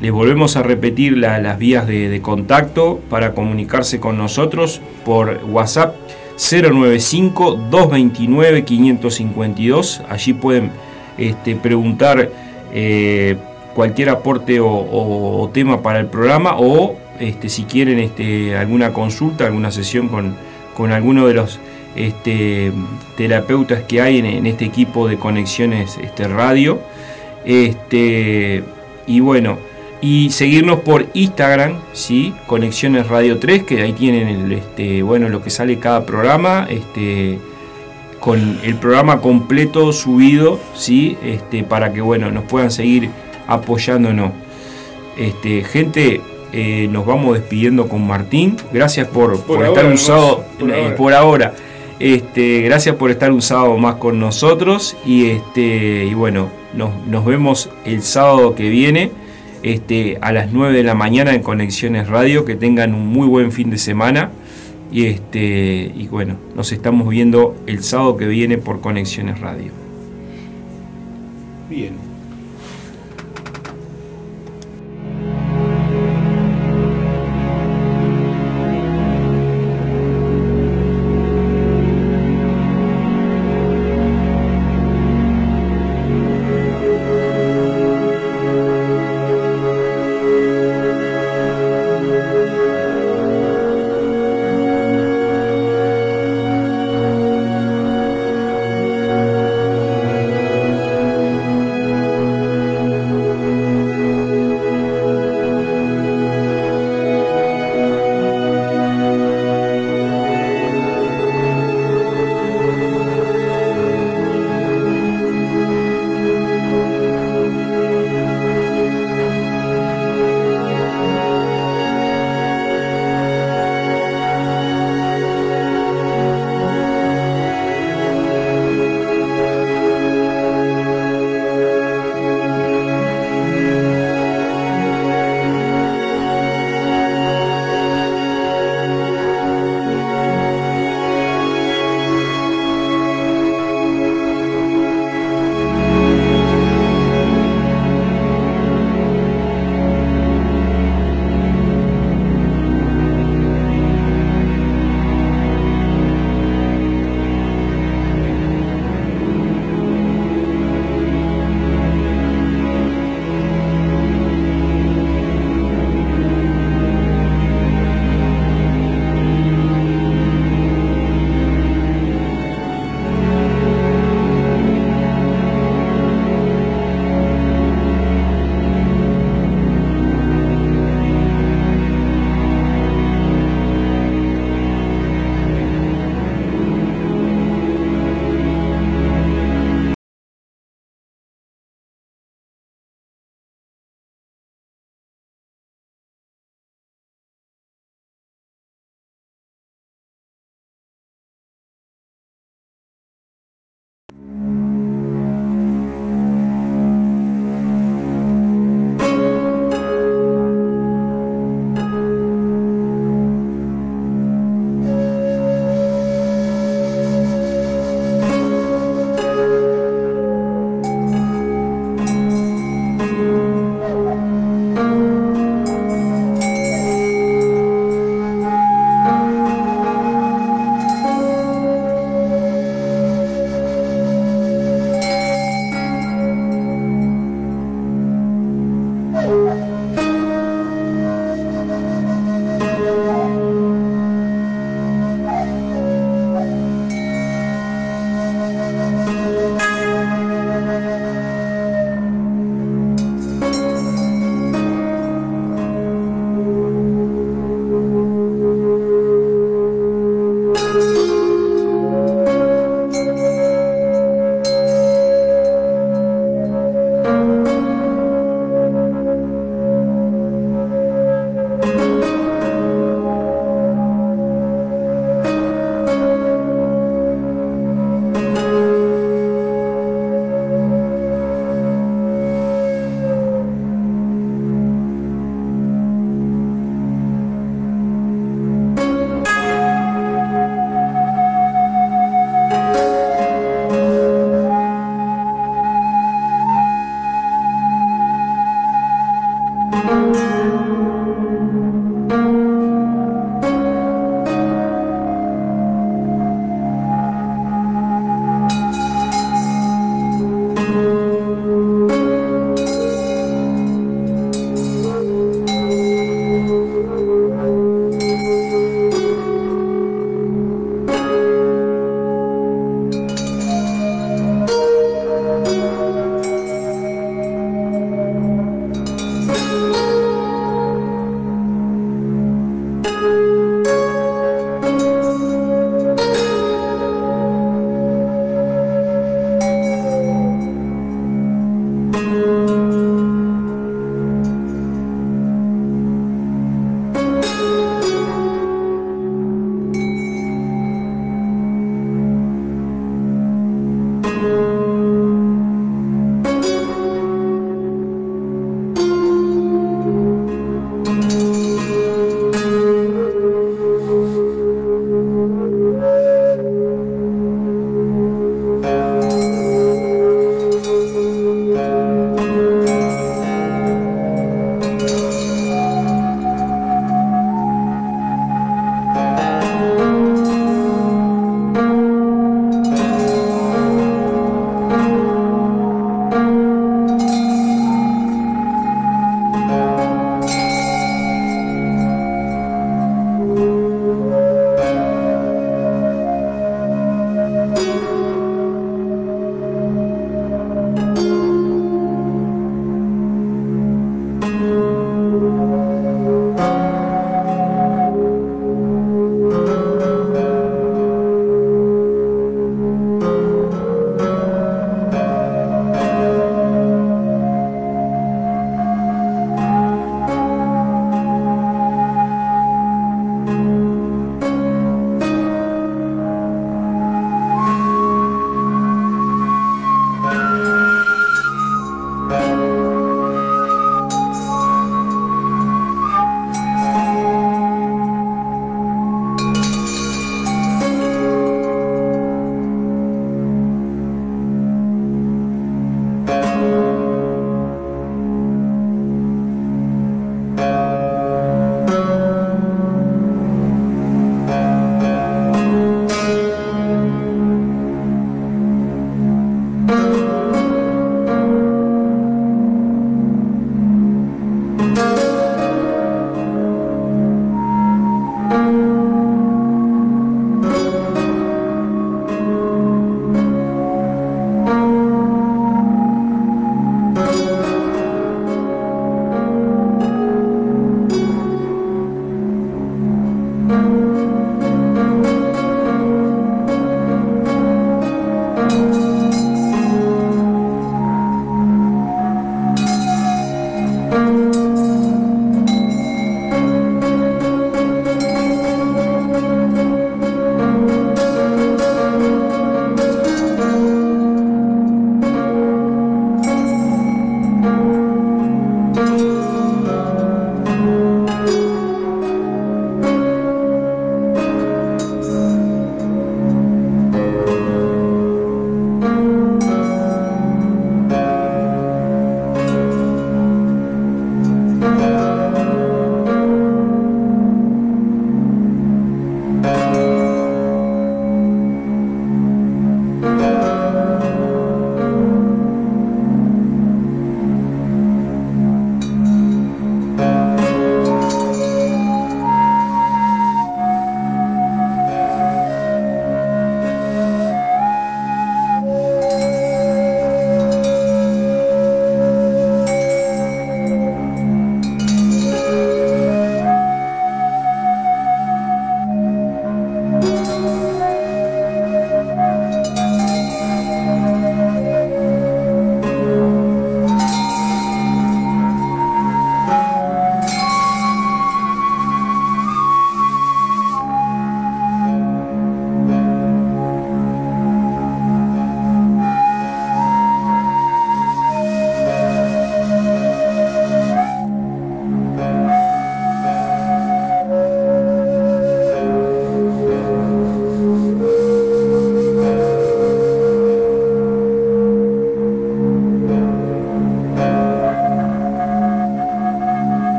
Les volvemos a repetir las vías de, contacto para comunicarse con nosotros por WhatsApp 095-229-552. Allí pueden este, preguntar eh, cualquier aporte o, tema para el programa o este, si quieren este, alguna consulta, alguna sesión con, con alguno de los este, terapeutas que hay en, este equipo de conexiones este, radio. Este, y bueno, y seguirnos por Instagram, ¿sí? Conexiones Radio 3, que ahí tienen este, bueno, lo que sale cada programa, este, con el programa completo subido, ¿sí? Este, para que bueno, nos puedan seguir apoyándonos. Este, gente, eh, nos vamos despidiendo con Martín. Gracias por, Por estar ahora un sábado, nomás, por eh, ahora. por ahora. Este, gracias por estar un sábado más con nosotros. Y este, y bueno, nos, nos vemos el sábado que viene. Este, a las 9 de la mañana en Conexiones Radio. Que tengan un muy buen fin de semana. Y este, y bueno, nos estamos viendo el sábado que viene por Conexiones Radio. Bien.